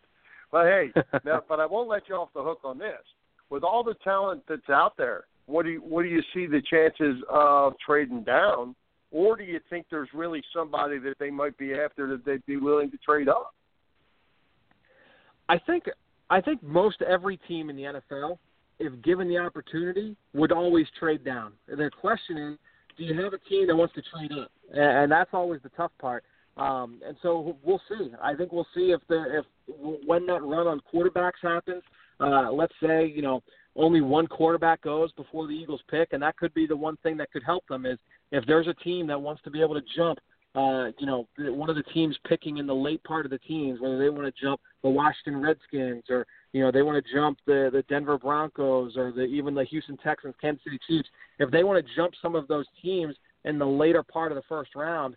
But hey, now, but I won't let you off the hook on this. With all the talent that's out there, what do you what do you see the chances of trading down, or do you think there's really somebody that they might be after that they'd be willing to trade up? I think I think most every team in the NFL, if given the opportunity, would always trade down. The question is, do you have a team that wants to trade up? And that's always the tough part. Um, and so we'll see. I think we'll see if the if when that run on quarterbacks happens. Uh, let's say you know only one quarterback goes before the Eagles pick, and that could be the one thing that could help them is if there's a team that wants to be able to jump uh, you know, one of the teams picking in the late part of the teams, whether they want to jump the Washington Redskins or you know they want to jump the the Denver Broncos or the even the Houston Texans, Kansas City Chiefs. If they want to jump some of those teams in the later part of the first round,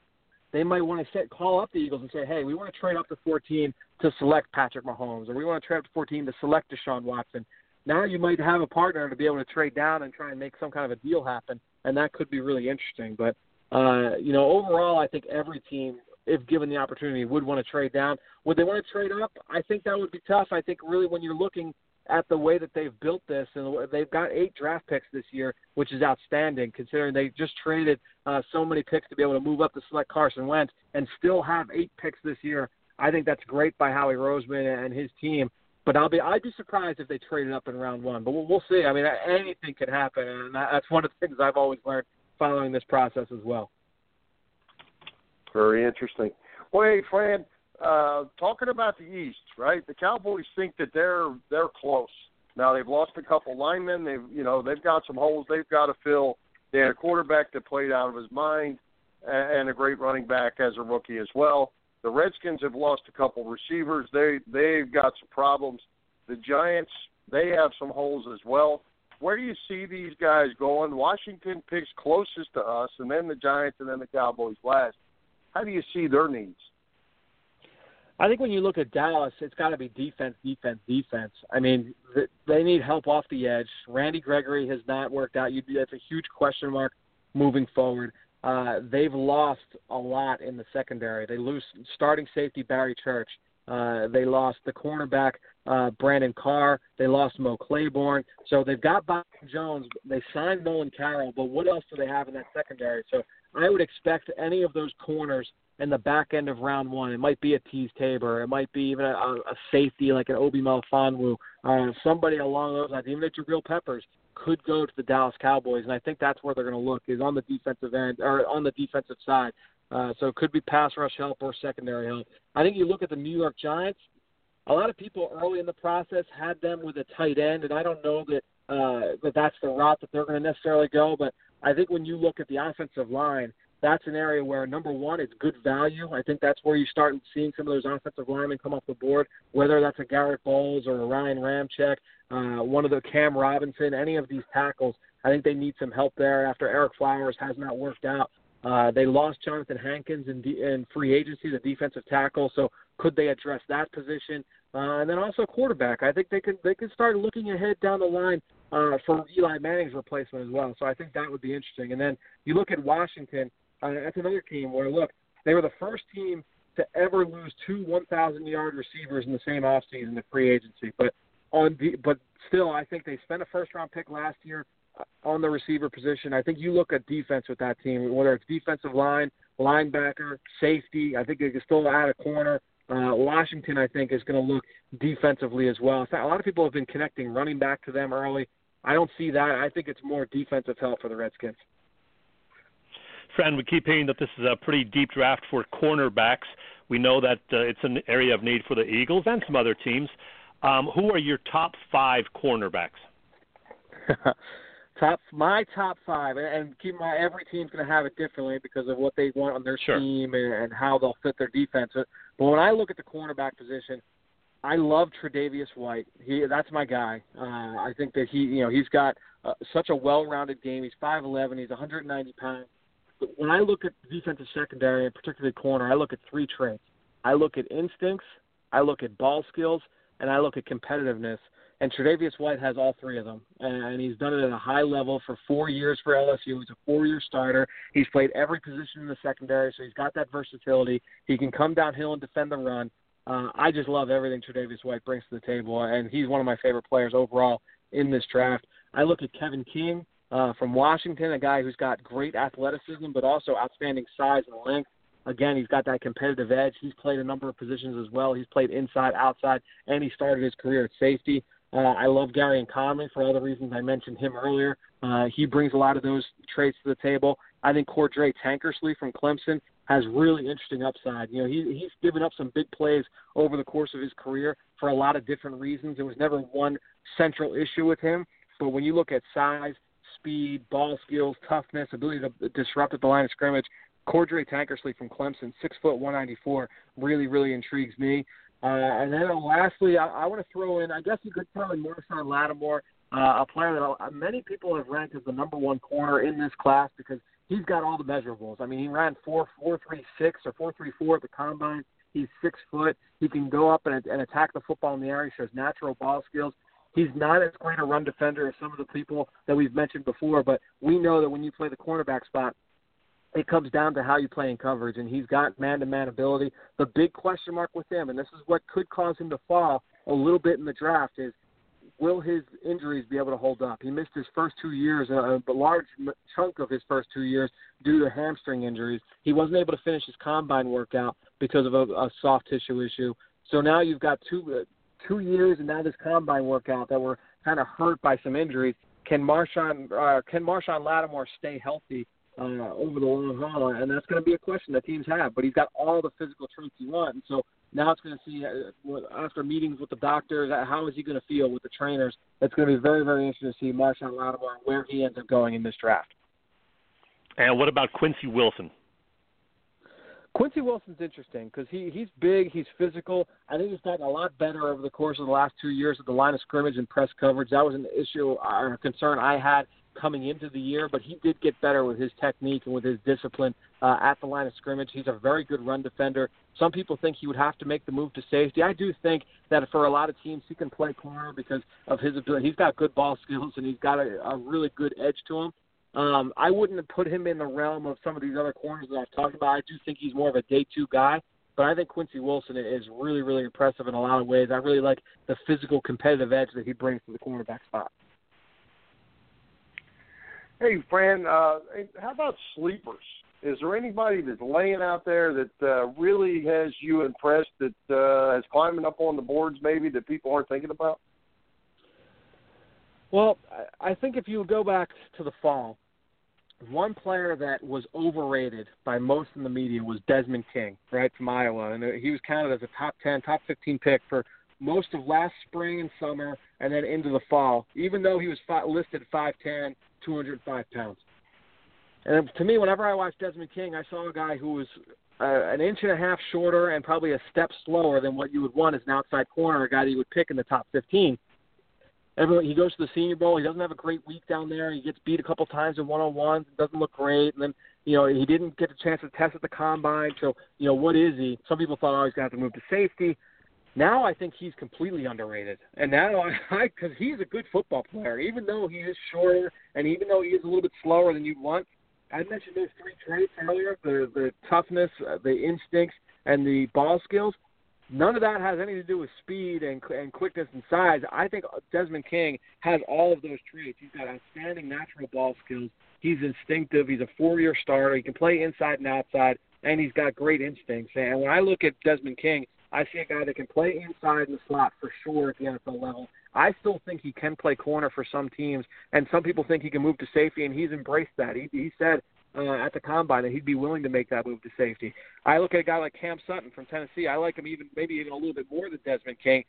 they might want to set, call up the Eagles and say, hey, we want to trade up to 14 to select Patrick Mahomes, or we want to trade up to 14 to select Deshaun Watson. Now you might have a partner to be able to trade down and try and make some kind of a deal happen, and that could be really interesting. But uh, you know, overall, I think every team, if given the opportunity, would want to trade down. Would they want to trade up? I think that would be tough. I think really when you're looking at the way that they've built this, and they've got eight draft picks this year, which is outstanding considering they just traded uh, so many picks to be able to move up to select Carson Wentz and still have eight picks this year. I think that's great by Howie Roseman and his team. But I'll be I'd be surprised if they traded up in round one. But we'll, we'll see. I mean, anything could happen, and that's one of the things I've always learned following this process as well. Very interesting. Well, hey, Fran, uh, talking about the East, right? The Cowboys think that they're they're close. Now they've lost a couple linemen. They've you know they've got some holes they've got to fill. They had a quarterback that played out of his mind, and a great running back as a rookie as well. The Redskins have lost a couple receivers. They they've got some problems. The Giants they have some holes as well. Where do you see these guys going? Washington picks closest to us, and then the Giants, and then the Cowboys last. How do you see their needs? I think when you look at Dallas, it's got to be defense, defense, defense. I mean, they need help off the edge. Randy Gregory has not worked out. You'd be that's a huge question mark moving forward. Uh, they've lost a lot in the secondary. They lose starting safety Barry Church. Uh, they lost the cornerback uh, Brandon Carr. They lost Mo Claiborne. So they've got Bob Jones. They signed Nolan Carroll, but what else do they have in that secondary? So I would expect any of those corners in the back end of round one. It might be a Teez Tabor. It might be even a, a safety like an Obi Melifonwu. Uh, somebody along those lines, even a Jabril Peppers could go to the Dallas Cowboys, and I think that's where they're going to look is on the defensive end or on the defensive side. Uh, so it could be pass rush help or secondary help. I think you look at the New York Giants. A lot of people early in the process had them with a tight end, and I don't know that uh, that that's the route that they're going to necessarily go. But I think when you look at the offensive line, that's an area where number one, it's good value. I think that's where you start seeing some of those offensive linemen come off the board, whether that's a Garett Bolles or a Ryan Ramczyk, uh, one of the Cam Robinson, any of these tackles. I think they need some help there after Ereck Flowers has not worked out. Uh, they lost Johnathan Hankins in, de- in free agency, the defensive tackle. So could they address that position? Uh, and then also quarterback. I think they could they could start looking ahead down the line uh, for Eli Manning's replacement as well. So I think that would be interesting. And then you look at Washington. Uh, that's another team where look they were the first team to ever lose two 1,000 yard receivers in the same offseason in free agency. But on the but still, I think they spent a first round pick last year on the receiver position. I think you look at defense with that team, whether it's defensive line, linebacker, safety. I think they can still add a corner. Uh, Washington, I think, is going to look defensively as well. In fact, a lot of people have been connecting running back to them early. I don't see that. I think it's more defensive help for the Redskins. Friend, we keep hearing that this is a pretty deep draft for cornerbacks. We know that uh, it's an area of need for the Eagles and some other teams. Um, who are your top five cornerbacks? top my top five, and keep my every team's going to have it differently because of what they want on their sure. team and, and how they'll fit their defense. But when I look at the cornerback position, I love Tre'Davious White. He that's my guy. Uh, I think that he, you know, he's got uh, such a well-rounded game. He's 5'11. He's 190 pounds. But when I look at defensive secondary and particularly corner, I look at three traits. I look at instincts, I look at ball skills, and I look at competitiveness. And Tre'Davious White has all three of them, and, he's done it at a high level for four years for LSU. He's a four-year starter. He's played every position in the secondary, so he's got that versatility. He can come downhill and defend the run. Uh, I just love everything Tre'Davious White brings to the table, and he's one of my favorite players overall in this draft. I look at Kevin King uh, from Washington, a guy who's got great athleticism, but also outstanding size and length. Again, he's got that competitive edge. He's played a number of positions as well. He's played inside, outside, and he started his career at safety. Uh, I love Gareon Conley for all the reasons I mentioned him earlier. Uh, he brings a lot of those traits to the table. I think Cordrea Tankersley from Clemson has really interesting upside. You know, he, he's given up some big plays over the course of his career for a lot of different reasons. There was never one central issue with him, but when you look at size, speed, ball skills, toughness, ability to disrupt at the line of scrimmage, Cordrea Tankersley from Clemson, six foot one ninety four, really really intrigues me. Uh, and then uh, lastly, I, I want to throw in. I guess you could throw in Marshon Lattimore, uh, a player that uh, many people have ranked as the number one corner in this class because he's got all the measurables. I mean, he ran four four three six or four three four at the combine. He's six foot. He can go up and, and attack the football in the air. He shows natural ball skills. He's not as great a run defender as some of the people that we've mentioned before, but we know that when you play the cornerback spot, it comes down to how you play in coverage, and he's got man-to-man ability. The big question mark with him, and this is what could cause him to fall a little bit in the draft, is will his injuries be able to hold up? He missed his first two years, a, large chunk of his first two years due to hamstring injuries. He wasn't able to finish his combine workout because of a, a soft tissue issue. So now you've got two two years and now this combine workout that were kind of hurt by some injuries. Can Marshon uh, can Marshon Lattimore stay healthy uh, over the long haul? And that's going to be a question that teams have. But he's got all the physical traits you want, and so now it's going to see uh, after meetings with the doctors uh, how is he going to feel with the trainers. It's going to be very very interesting to see Marshon Lattimore where he ends up going in this draft. And what about Quincy Wilson? Quincy Wilson's interesting because he he's big, he's physical. I think he's gotten a lot better over the course of the last two years at the line of scrimmage and press coverage. That was an issue or a concern I had coming into the year, but he did get better with his technique and with his discipline uh, at the line of scrimmage. He's a very good run defender. Some people think he would have to make the move to safety. I do think that for a lot of teams, he can play corner because of his ability. He's got good ball skills and he's got a, a really good edge to him. Um, I wouldn't put him in the realm of some of these other corners that I've talked about. I do think he's more of a day two guy, but I think Quincy Wilson is really, really impressive in a lot of ways. I really like the physical competitive edge that he brings to the cornerback spot. Hey, Fran, uh, how about sleepers? Is there anybody that's laying out there that uh, really has you impressed that uh, is climbing up on the boards maybe that people aren't thinking about? Well, I think if you go back to the fall, one player that was overrated by most in the media was Desmond King, right from Iowa, and he was counted as a top 10, top 15 pick for most of last spring and summer, and then into the fall. Even though he was listed 5'10", 205 pounds. And to me, whenever I watched Desmond King, I saw a guy who was uh, an inch and a half shorter and probably a step slower than what you would want as an outside corner, a guy that you would pick in the top 15 everyone he goes to the Senior Bowl. He doesn't have a great week down there. He gets beat a couple times in one on ones. Doesn't look great, and then you know he didn't get a chance to test at the combine. So you know what is he? Some people thought oh he's going to have to move to safety. Now I think he's completely underrated, and now I because he's a good football player, even though he is shorter and even though he is a little bit slower than you'd want. I mentioned those three traits earlier: the the toughness, uh, the instincts, and the ball skills. None of that has anything to do with speed and, and quickness and size. I think Desmond King has all of those traits. He's got outstanding natural ball skills. He's instinctive. He's a four-year starter. He can play inside and outside, and he's got great instincts. And when I look at Desmond King, I see a guy that can play inside in the slot for sure at the NFL level. I still think he can play corner for some teams, and some people think he can move to safety, and he's embraced that. He, he said uh, at the combine that he'd be willing to make that move to safety. I look at a guy like Cam Sutton from Tennessee. I like him even maybe even a little bit more than Desmond King.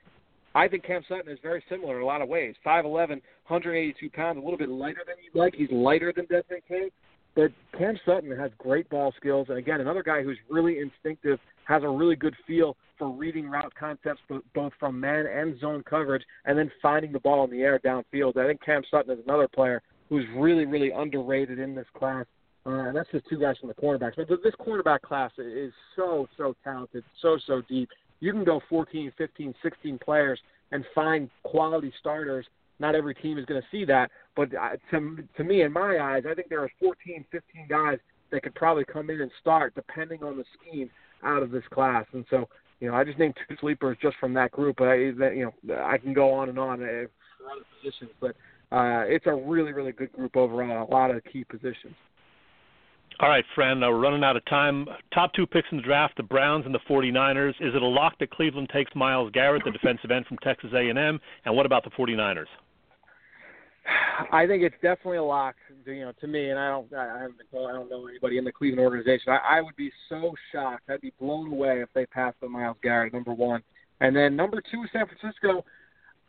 I think Cam Sutton is very similar in a lot of ways. 5'11", 182 pounds, a little bit lighter than you'd like. He's lighter than Desmond King, but Cam Sutton has great ball skills, and again, another guy who's really instinctive, has a really good feel for reading route concepts, both from man and zone coverage, and then finding the ball in the air downfield. I think Cam Sutton is another player who's really, really underrated in this class. Uh, and that's just two guys from the cornerbacks. But this cornerback class is so, so talented, so, so deep. You can go 14, 15, 16 players and find quality starters. Not every team is going to see that, but uh, to, to me, in my eyes, I think there are 14, 15 guys that could probably come in and start, depending on the scheme, out of this class. And so, you know, I just named two sleepers just from that group. But I, you know, I can go on and on uh, for other positions, but uh, it's a really, really good group overall. A lot of key positions. All right, friend, uh, we're running out of time. Top two picks in the draft, the Browns and the 49ers. Is it a lock that Cleveland takes Myles Garrett, the defensive end from Texas A&M? And what about the 49ers? I think it's definitely a lock, you know, to me. And I don't, I haven't been I don't know anybody in the Cleveland organization. I, I would be so shocked. I'd be blown away if they passed on Myles Garrett, number one. And then number two, San Francisco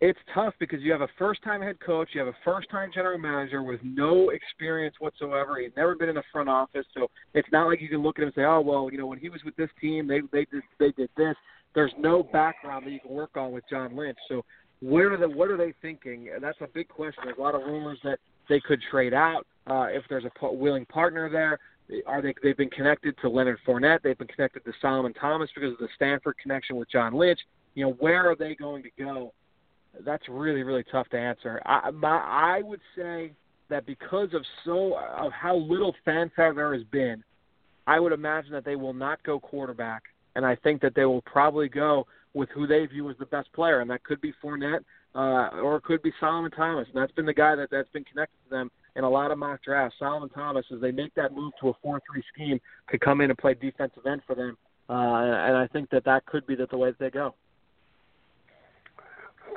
it's tough because you have a first time head coach, you have a first time general manager with no experience whatsoever. He's never been in a front office, so it's not like you can look at him and say, "Oh, well, you know, when he was with this team, they they did they did this." There's no background that you can work on with John Lynch. So where are the what are they thinking? That's a big question. There's a lot of rumors that they could trade out uh, if there's a willing partner there. Are they? They've been connected to Leonard Fournette. They've been connected to Solomon Thomas because of the Stanford connection with John Lynch. You know, where are they going to go? that's really really tough to answer. I my, I would say that because of so of how little fanfare there has been, I would imagine that they will not go quarterback, and I think that they will probably go with who they view as the best player, and that could be Fournette uh, or it could be Solomon Thomas, and that's been the guy that that's been connected to them in a lot of mock drafts. Solomon Thomas, as they make that move to a four-three scheme, could come in and play defensive end for them, uh, and I think that that could be the, the way that they go.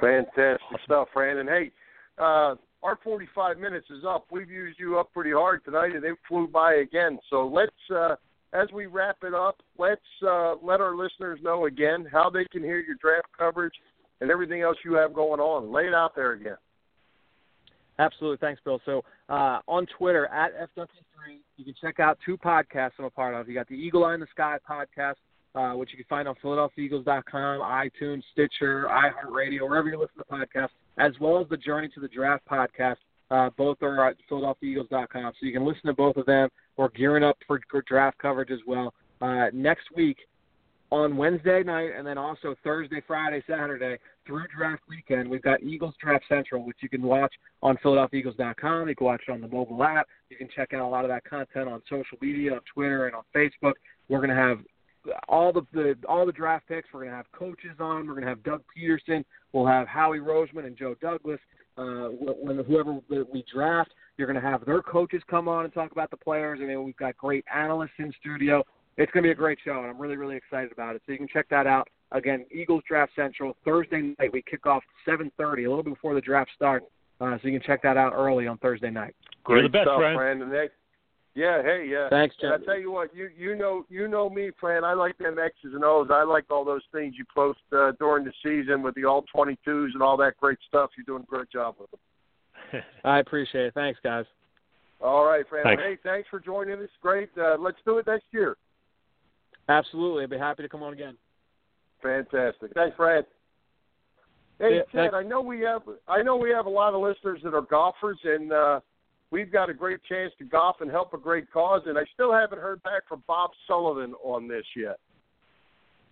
Fantastic stuff. And hey, uh, our 45 minutes is up. We've used you up pretty hard tonight, and it flew by again. So let's, uh, as we wrap it up, let's uh, let our listeners know again how they can hear your draft coverage and everything else you have going on. Lay it out there again. Absolutely. Thanks, Bill. So uh, on Twitter, at FW3, you can check out two podcasts I'm a part of. You got the Eagle Eye in the Sky podcast, uh, which you can find on PhiladelphiaEagles.com, iTunes, Stitcher, iHeartRadio, wherever you listen to podcasts, as well as the Journey to the Draft podcast. Uh, both are at PhiladelphiaEagles.com. So you can listen to both of them. We're gearing up for, draft coverage as well. Uh, next week, on Wednesday night and then also Thursday, Friday, Saturday through draft weekend. We've got Eagles Draft Central, which you can watch on PhiladelphiaEagles.com. You can watch it on the mobile app. You can check out a lot of that content on social media, on Twitter, and on Facebook. We're going to have all the, the all the draft picks. We're going to have coaches on. We're going to have Doug Pederson. We'll have Howie Roseman and Joe Douglas. Uh, when whoever we draft, you're going to have their coaches come on and talk about the players. I mean, we've got great analysts in studio it's going to be a great show, and I'm really, really excited about it. So you can check that out. Again, Eagles Draft Central Thursday night. We kick off 7:30, a little bit before the draft starts. Uh, so you can check that out early on Thursday night. Great You're the best, stuff, friend. Brandon. Hey, yeah, hey, yeah. Thanks, And Jeff. I tell you what, you you know you know me, Fran. I like them X's and O's. I like all those things you post uh, during the season with the all 22s and all that great stuff. You're doing a great job with them. I appreciate it. Thanks, guys. All right, Fran. Thanks. Hey, thanks for joining us. Great. Uh, let's do it next year. Absolutely. I'd be happy to come on again. Fantastic. Thanks, Fran. Hey, Yeah, Ted, thanks. I know we have I know we have a lot of listeners that are golfers, and uh, we've got a great chance to golf and help a great cause. And I still haven't heard back from Bob Sullivan on this yet.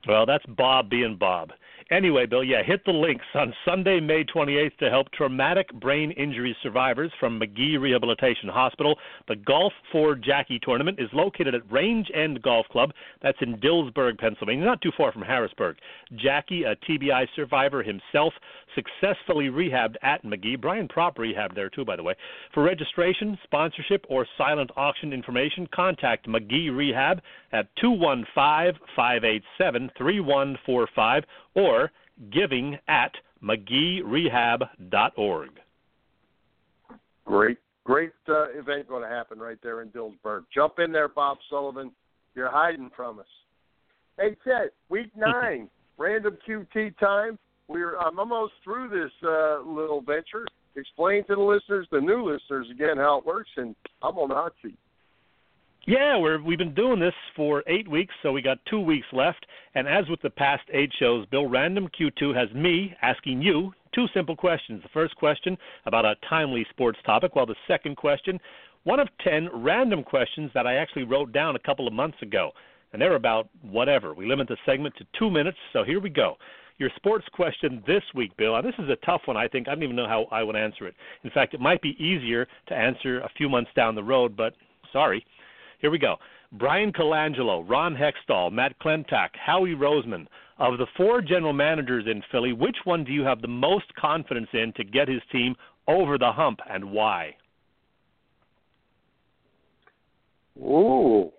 Well, that's Bob being Bob. Anyway, Bill, yeah, hit the links on Sunday, May 28th to help traumatic brain injury survivors from Magee Rehabilitation Hospital. The Golf for Jackie tournament is located at Range End Golf Club. That's in Dillsburg, Pennsylvania, not too far from Harrisburg. Jackie, a TBI survivor himself, successfully rehabbed at Magee. Brian Propp rehabbed there too, by the way. For registration, sponsorship, or silent auction information, contact Magee Rehab at 215 587 3145 or giving at MageeRehab.org. Great, great uh, event going to happen right there in Dillsburg. Jump in there, Bob Sullivan. You're hiding from us. Hey, Ted, week nine, random Q2 time. We're I'm almost through this uh, little venture. Explain to the listeners, the new listeners, again how it works, and I'm on hot seat. Yeah, we're we've been doing this for eight weeks, so we got two weeks left. And as with the past eight shows, Bill Random Q2 has me asking you two simple questions. The first question about a timely sports topic, while the second question, one of ten random questions that I actually wrote down a couple of months ago, and they're about whatever. We limit the segment to two minutes, so here we go. Your sports question this week, Bill, and this is a tough one, I think. I don't even know how I would answer it. In fact, it might be easier to answer a few months down the road, but sorry. Here we go. Bryan Colangelo, Ron Hextall, Matt Klentak, Howie Roseman. Of the four general managers in Philly, which one do you have the most confidence in to get his team over the hump and why? Ooh.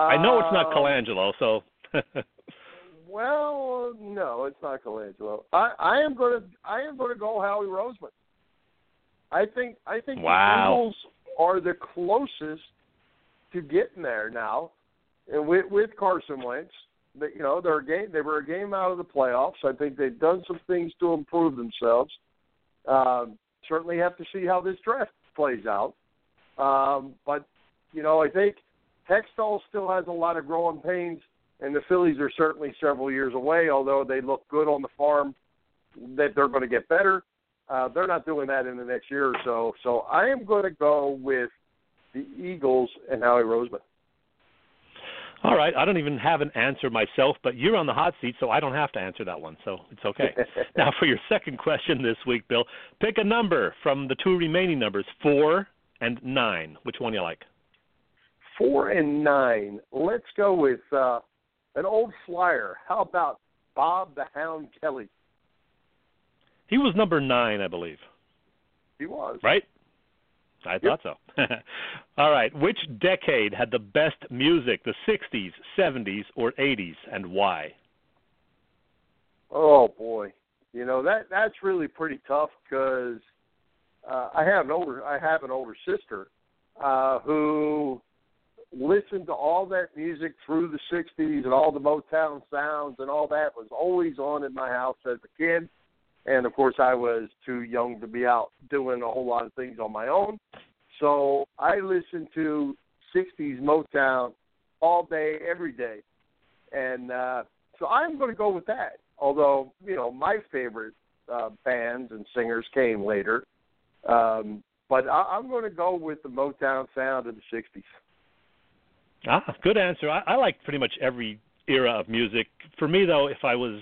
I know it's not Um, Colangelo, so Well, no, it's not Colangelo. I, I am going to I am going to go Howie Roseman. I think I think Wow. the Eagles are the closest to getting there now, and with with Carson Wentz. They, you know, they're a game. They were a game out of the playoffs. I think they've done some things to improve themselves. Um, certainly have to see how this draft plays out. Um, but you know, I think Hextall still has a lot of growing pains, and the Phillies are certainly several years away. Although they look good on the farm, that they're going to get better. Uh, they're not doing that in the next year or so. So I am going to go with the Eagles and Howie Roseman. all right. I don't even have an answer myself, but you're on the hot seat, so I don't have to answer that one, so it's okay. now, for your second question this week, Bill, pick a number from the two remaining numbers, four and nine. Which one you like? Four and nine. Let's go with uh, an old flyer. How about Bob the Hound Kelly? He was number nine, I believe. He was. Right? I thought so. All right. Which decade had the best music, the 60s, 70s, or 80s, and why? Oh boy. You know that that's really pretty tough because uh, I have an older I have an older sister uh, who listened to all that music through the '60s and all the Motown sounds and all that was always on in my house as a kid. And of course, I was too young to be out doing a whole lot of things on my own. So I listened to '60s Motown all day, every day, and uh, so I'm going to go with that. Although you know my favorite uh, bands and singers came later, um, but I, I'm going to go with the Motown sound of the '60s. Ah, good answer. I, I like pretty much every era of music. For me, though, if I was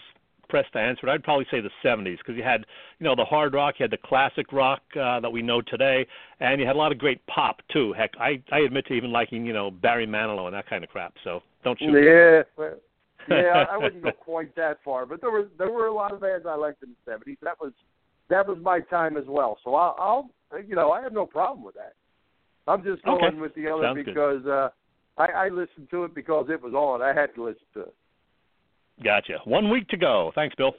pressed to answer it, I'd probably say the 70s because you had, you know, the hard rock, you had the classic rock uh, that we know today, and you had a lot of great pop too. Heck, I I admit to even liking, you know, Barry Manilow and that kind of crap. So don't shoot. Yeah, well, yeah, I wouldn't go quite that far, but there were there were a lot of bands I liked in the 70s. That was that was my time as well. So I'll, I'll you know, I have no problem with that. I'm just going Okay. with the other Sounds good. because uh I, I listened to it because it was on. I had to listen to it. Gotcha. One week to go. Thanks, Bill.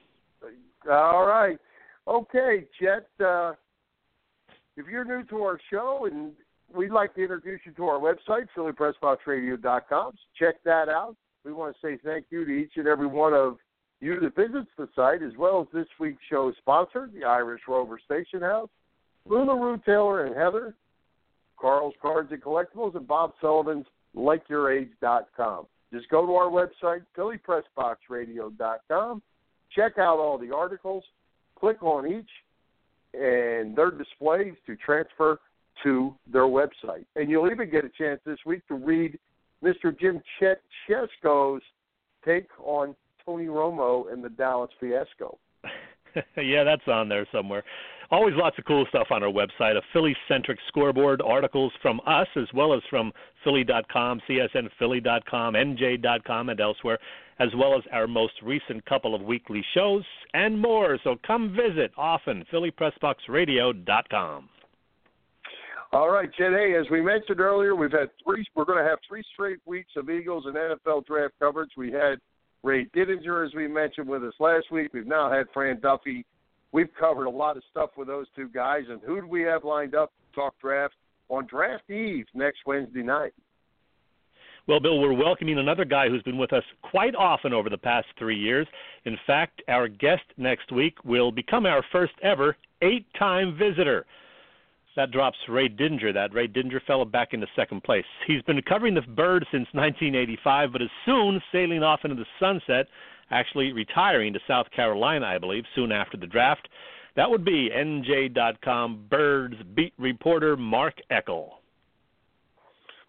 All right. Okay, Chet. Uh, if you're new to our show, and we'd like to introduce you to our website, PhillyPressBoxRadio.com. Check that out. We want to say thank you to each and every one of you that visits the site, as well as this week's show sponsor, the Irish Rover Station House, Luna Rue Taylor and Heather, Carl's Cards and Collectibles, and Bob Sullivan's LikeYourAge.com. Just go to our website, PhillyPressBoxRadio.com. Check out all the articles. Click on each and their displays to transfer to their website. And you'll even get a chance this week to read Mr. Jim Chet Chesko's take on Tony Romo and the Dallas Fiasco. yeah, that's on there somewhere. Always lots of cool stuff on our website. A Philly-centric scoreboard, articles from us as well as from Philly.com, CSNPhilly.com, NJ.com, and elsewhere, as well as our most recent couple of weekly shows and more. So come visit often. PhillyPressBoxRadio.com. All right, Chet. Hey, as we mentioned earlier, we've had three. We're going to have three straight weeks of Eagles and NFL draft coverage. We had Ray Didinger, as we mentioned, with us last week. We've now had Fran Duffy. We've covered a lot of stuff with those two guys. And who do we have lined up to talk draft on draft eve next Wednesday night? Well, Bill, we're welcoming another guy who's been with us quite often over the past three years. In fact, our guest next week will become our first ever eight time visitor. That drops Ray Didinger, that Ray Didinger fellow back into second place. He's been covering the bird since 1985, but is soon sailing off into the sunset, actually retiring to South Carolina, I believe, soon after the draft. That would be NJ.com Birds beat reporter Mark Eckel.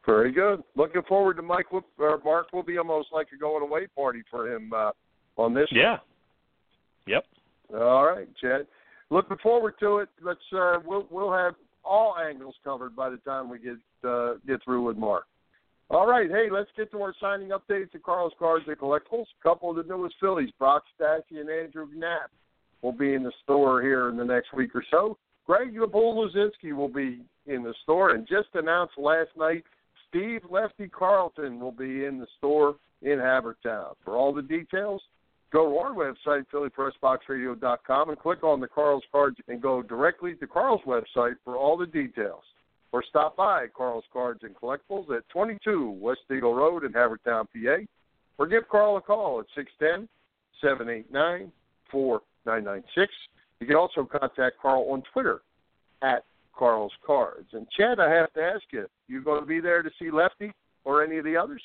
Very good. Looking forward to Mike. Or Mark will be almost like a going away party for him uh, on this. Yeah. Yep. All right, Chad. Looking forward to it. Let's uh, we'll we'll have all angles covered by the time we get uh, get through with Mark. All right, hey, let's get to our signing updates at Carl's Cards and Collectibles. A couple of the newest Phillies, Brock Stassi and Andrew Knapp, will be in the store here in the next week or so. Greg Luzinski will be in the store, and just announced last night, Steve Lefty Carlton will be in the store in Havertown. For all the details, go to our website, PhillyPressBoxRadio.com, and click on the Carl's Cards and go directly to Carl's website for all the details. Or stop by Carl's Cards and Collectibles at 22 West Eagle Road in Havertown, PA. Or give Carl a call at 610 789 4996. You can also contact Carl on Twitter at Carl's Cards. And Chad, I have to ask you, you going to be there to see Lefty or any of the others?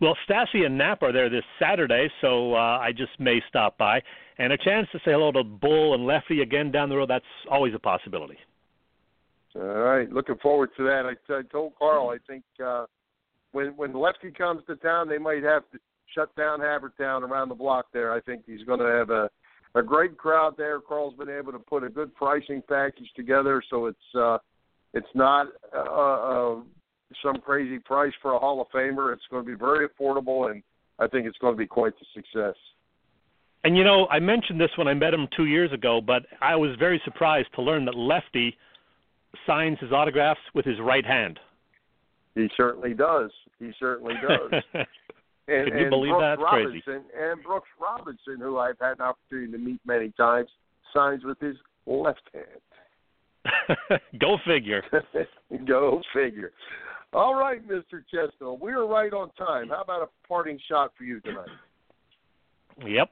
Well, Stassi and Knapp are there this Saturday, so uh, I just may stop by. And a chance to say hello to Bull and Lefty again down the road, that's always a possibility. All right, looking forward to that. I, I told Carl, I think uh, when when Lefty comes to town, they might have to shut down Havertown around the block there. I think he's going to have a a great crowd there. Carl's been able to put a good pricing package together, so it's uh, it's not uh, uh, some crazy price for a Hall of Famer. It's going to be very affordable, and I think it's going to be quite the success. And you know, I mentioned this when I met him two years ago, but I was very surprised to learn that Lefty signs his autographs with his right hand. He certainly does. He certainly does. And, Can you and believe Brooks that? Robinson, crazy. And Brooks Robinson, who I've had an opportunity to meet many times, signs with his left hand. Go figure. Go figure. All right, Mr. Chesnell, we are right on time. How about a parting shot for you tonight? Yep.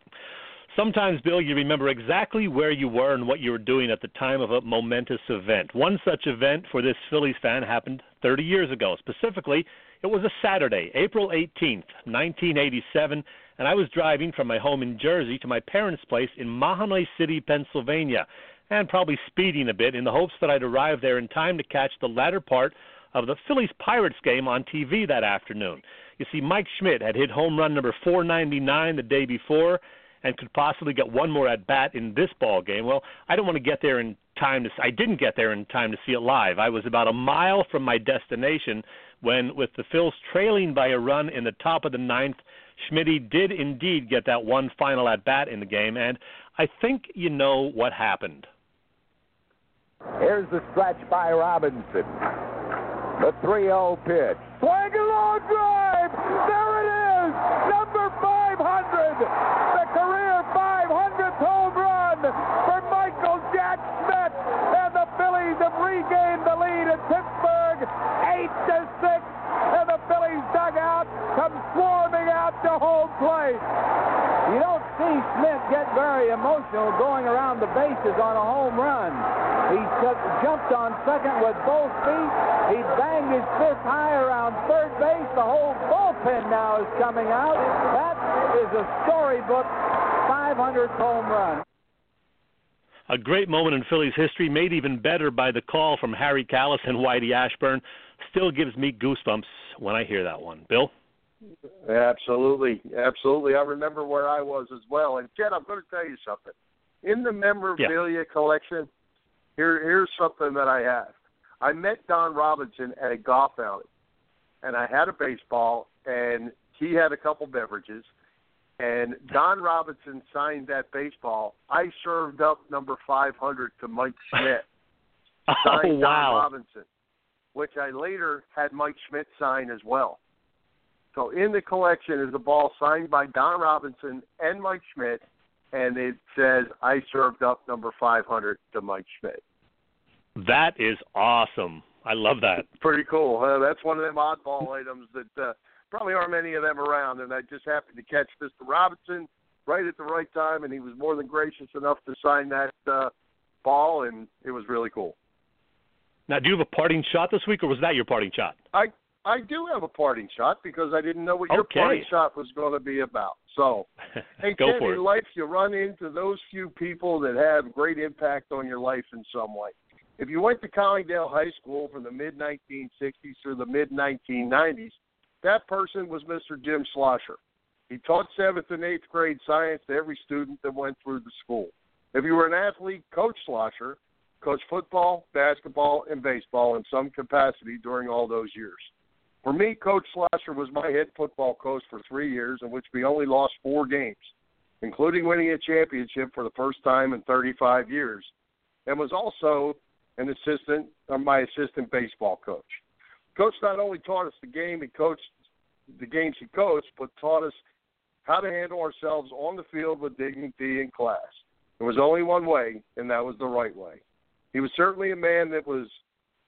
Sometimes, Bill, you remember exactly where you were and what you were doing at the time of a momentous event. One such event for this Phillies fan happened 30 years ago. Specifically, it was a Saturday, April 18th, 1987, and I was driving from my home in Jersey to my parents' place in Mahanoy City, Pennsylvania, and probably speeding a bit in the hopes that I'd arrive there in time to catch the latter part of the Phillies Pirates game on TV that afternoon. You see, Mike Schmidt had hit home run number 499 the day before and could possibly get one more at bat in this ball game. Well, I don't want to get there in time to I didn't get there in time to see it live. I was about a mile from my destination when with the Phils trailing by a run in the top of the ninth, Schmidt did indeed get that one final at bat in the game and I think you know what happened. Here's the stretch by Robinson. The 3 0 pitch. Swing and long drive. There it is. Number 500. The career 500th home run for Michael Jack Schmidt. And the Phillies have regained the lead at Pittsburgh. 8 to 6. And the Phillies dugout comes swarming out to. You don't see Schmidt get very emotional going around the bases on a home run. He took, jumped on second with both feet. He banged his fist high around third base. The whole bullpen now is coming out. That is a storybook 500th home run. A great moment in Phillies history, made even better by the call from Harry Kalas and Whitey Ashburn. Still gives me goosebumps when I hear that one. Bill? Absolutely, absolutely. I remember where I was as well. And Jed, I'm going to tell you something. In the memorabilia yeah. collection, here here's something that I have. I met Don Robinson at a golf outing, and I had a baseball, and he had a couple beverages, and Don Robinson signed that baseball. I served up number 500 to Mike Schmidt. oh wow! Don Robinson, which I later had Mike Schmidt sign as well. So in the collection is a ball signed by Don Robinson and Mike Schmidt, and it says, I served up number 500 to Mike Schmidt. That is awesome. I love that. Pretty cool. Uh, that's one of them oddball items that uh, probably aren't many of them around, and I just happened to catch Mr. Robinson right at the right time, and he was more than gracious enough to sign that uh, ball, and it was really cool. Now, do you have a parting shot this week, or was that your parting shot? I I do have a parting shot because I didn't know what your okay. parting shot was going to be about. So, hey, Go Ken, for in life, you run into those few people that have great impact on your life in some way. If you went to Collingdale High School from the mid 1960s through the mid 1990s, that person was Mr. Jim Schlosser. He taught seventh and eighth grade science to every student that went through the school. If you were an athlete, Coach Schlosser coached football, basketball, and baseball in some capacity during all those years. For me, Coach Schlosser was my head football coach for three years, in which we only lost four games, including winning a championship for the first time in 35 years, and was also an assistant, or my assistant baseball coach. Coach not only taught us the game he coached, the games he coached, but taught us how to handle ourselves on the field with dignity and class. There was only one way, and that was the right way. He was certainly a man that was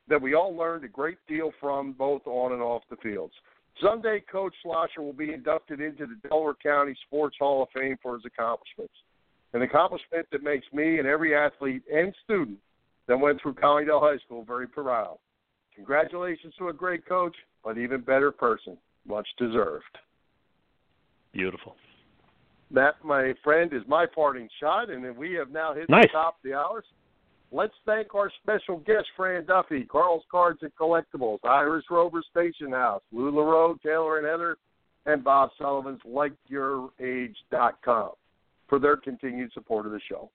that we all learned a great deal from both on and off the fields. Sunday, Coach Schlosser will be inducted into the Delaware County Sports Hall of Fame for his accomplishments, an accomplishment that makes me and every athlete and student that went through Collingdale High School very proud. Congratulations to a great coach, but even better person. Much deserved. Beautiful. That, my friend, is my parting shot, and we have now hit nice. the top of the hours. Let's thank our special guest, Fran Duffy, Carl's Cards and Collectibles, Irish Rover Station House, Lula Road, Taylor and Heather, and Bob Sullivan's LikeYourAge.com for their continued support of the show.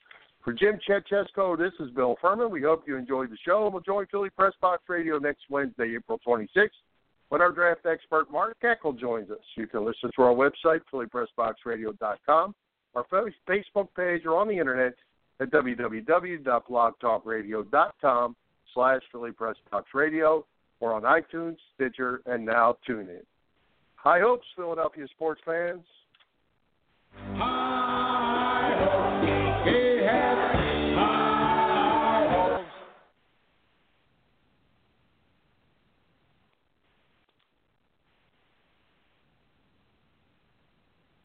For Jim Chechesko, this is Bill Furman. We hope you enjoyed the show. We'll join Philly Press Box Radio next Wednesday, April 26th, when our draft expert Mark Eckel joins us. You can listen to our website, phillypressboxradio.com, our Facebook page, or on the internet at www.blogtalkradio.com slash Philly Press Box Radio or on iTunes, Stitcher, and now TuneIn. High hopes, Philadelphia sports fans. High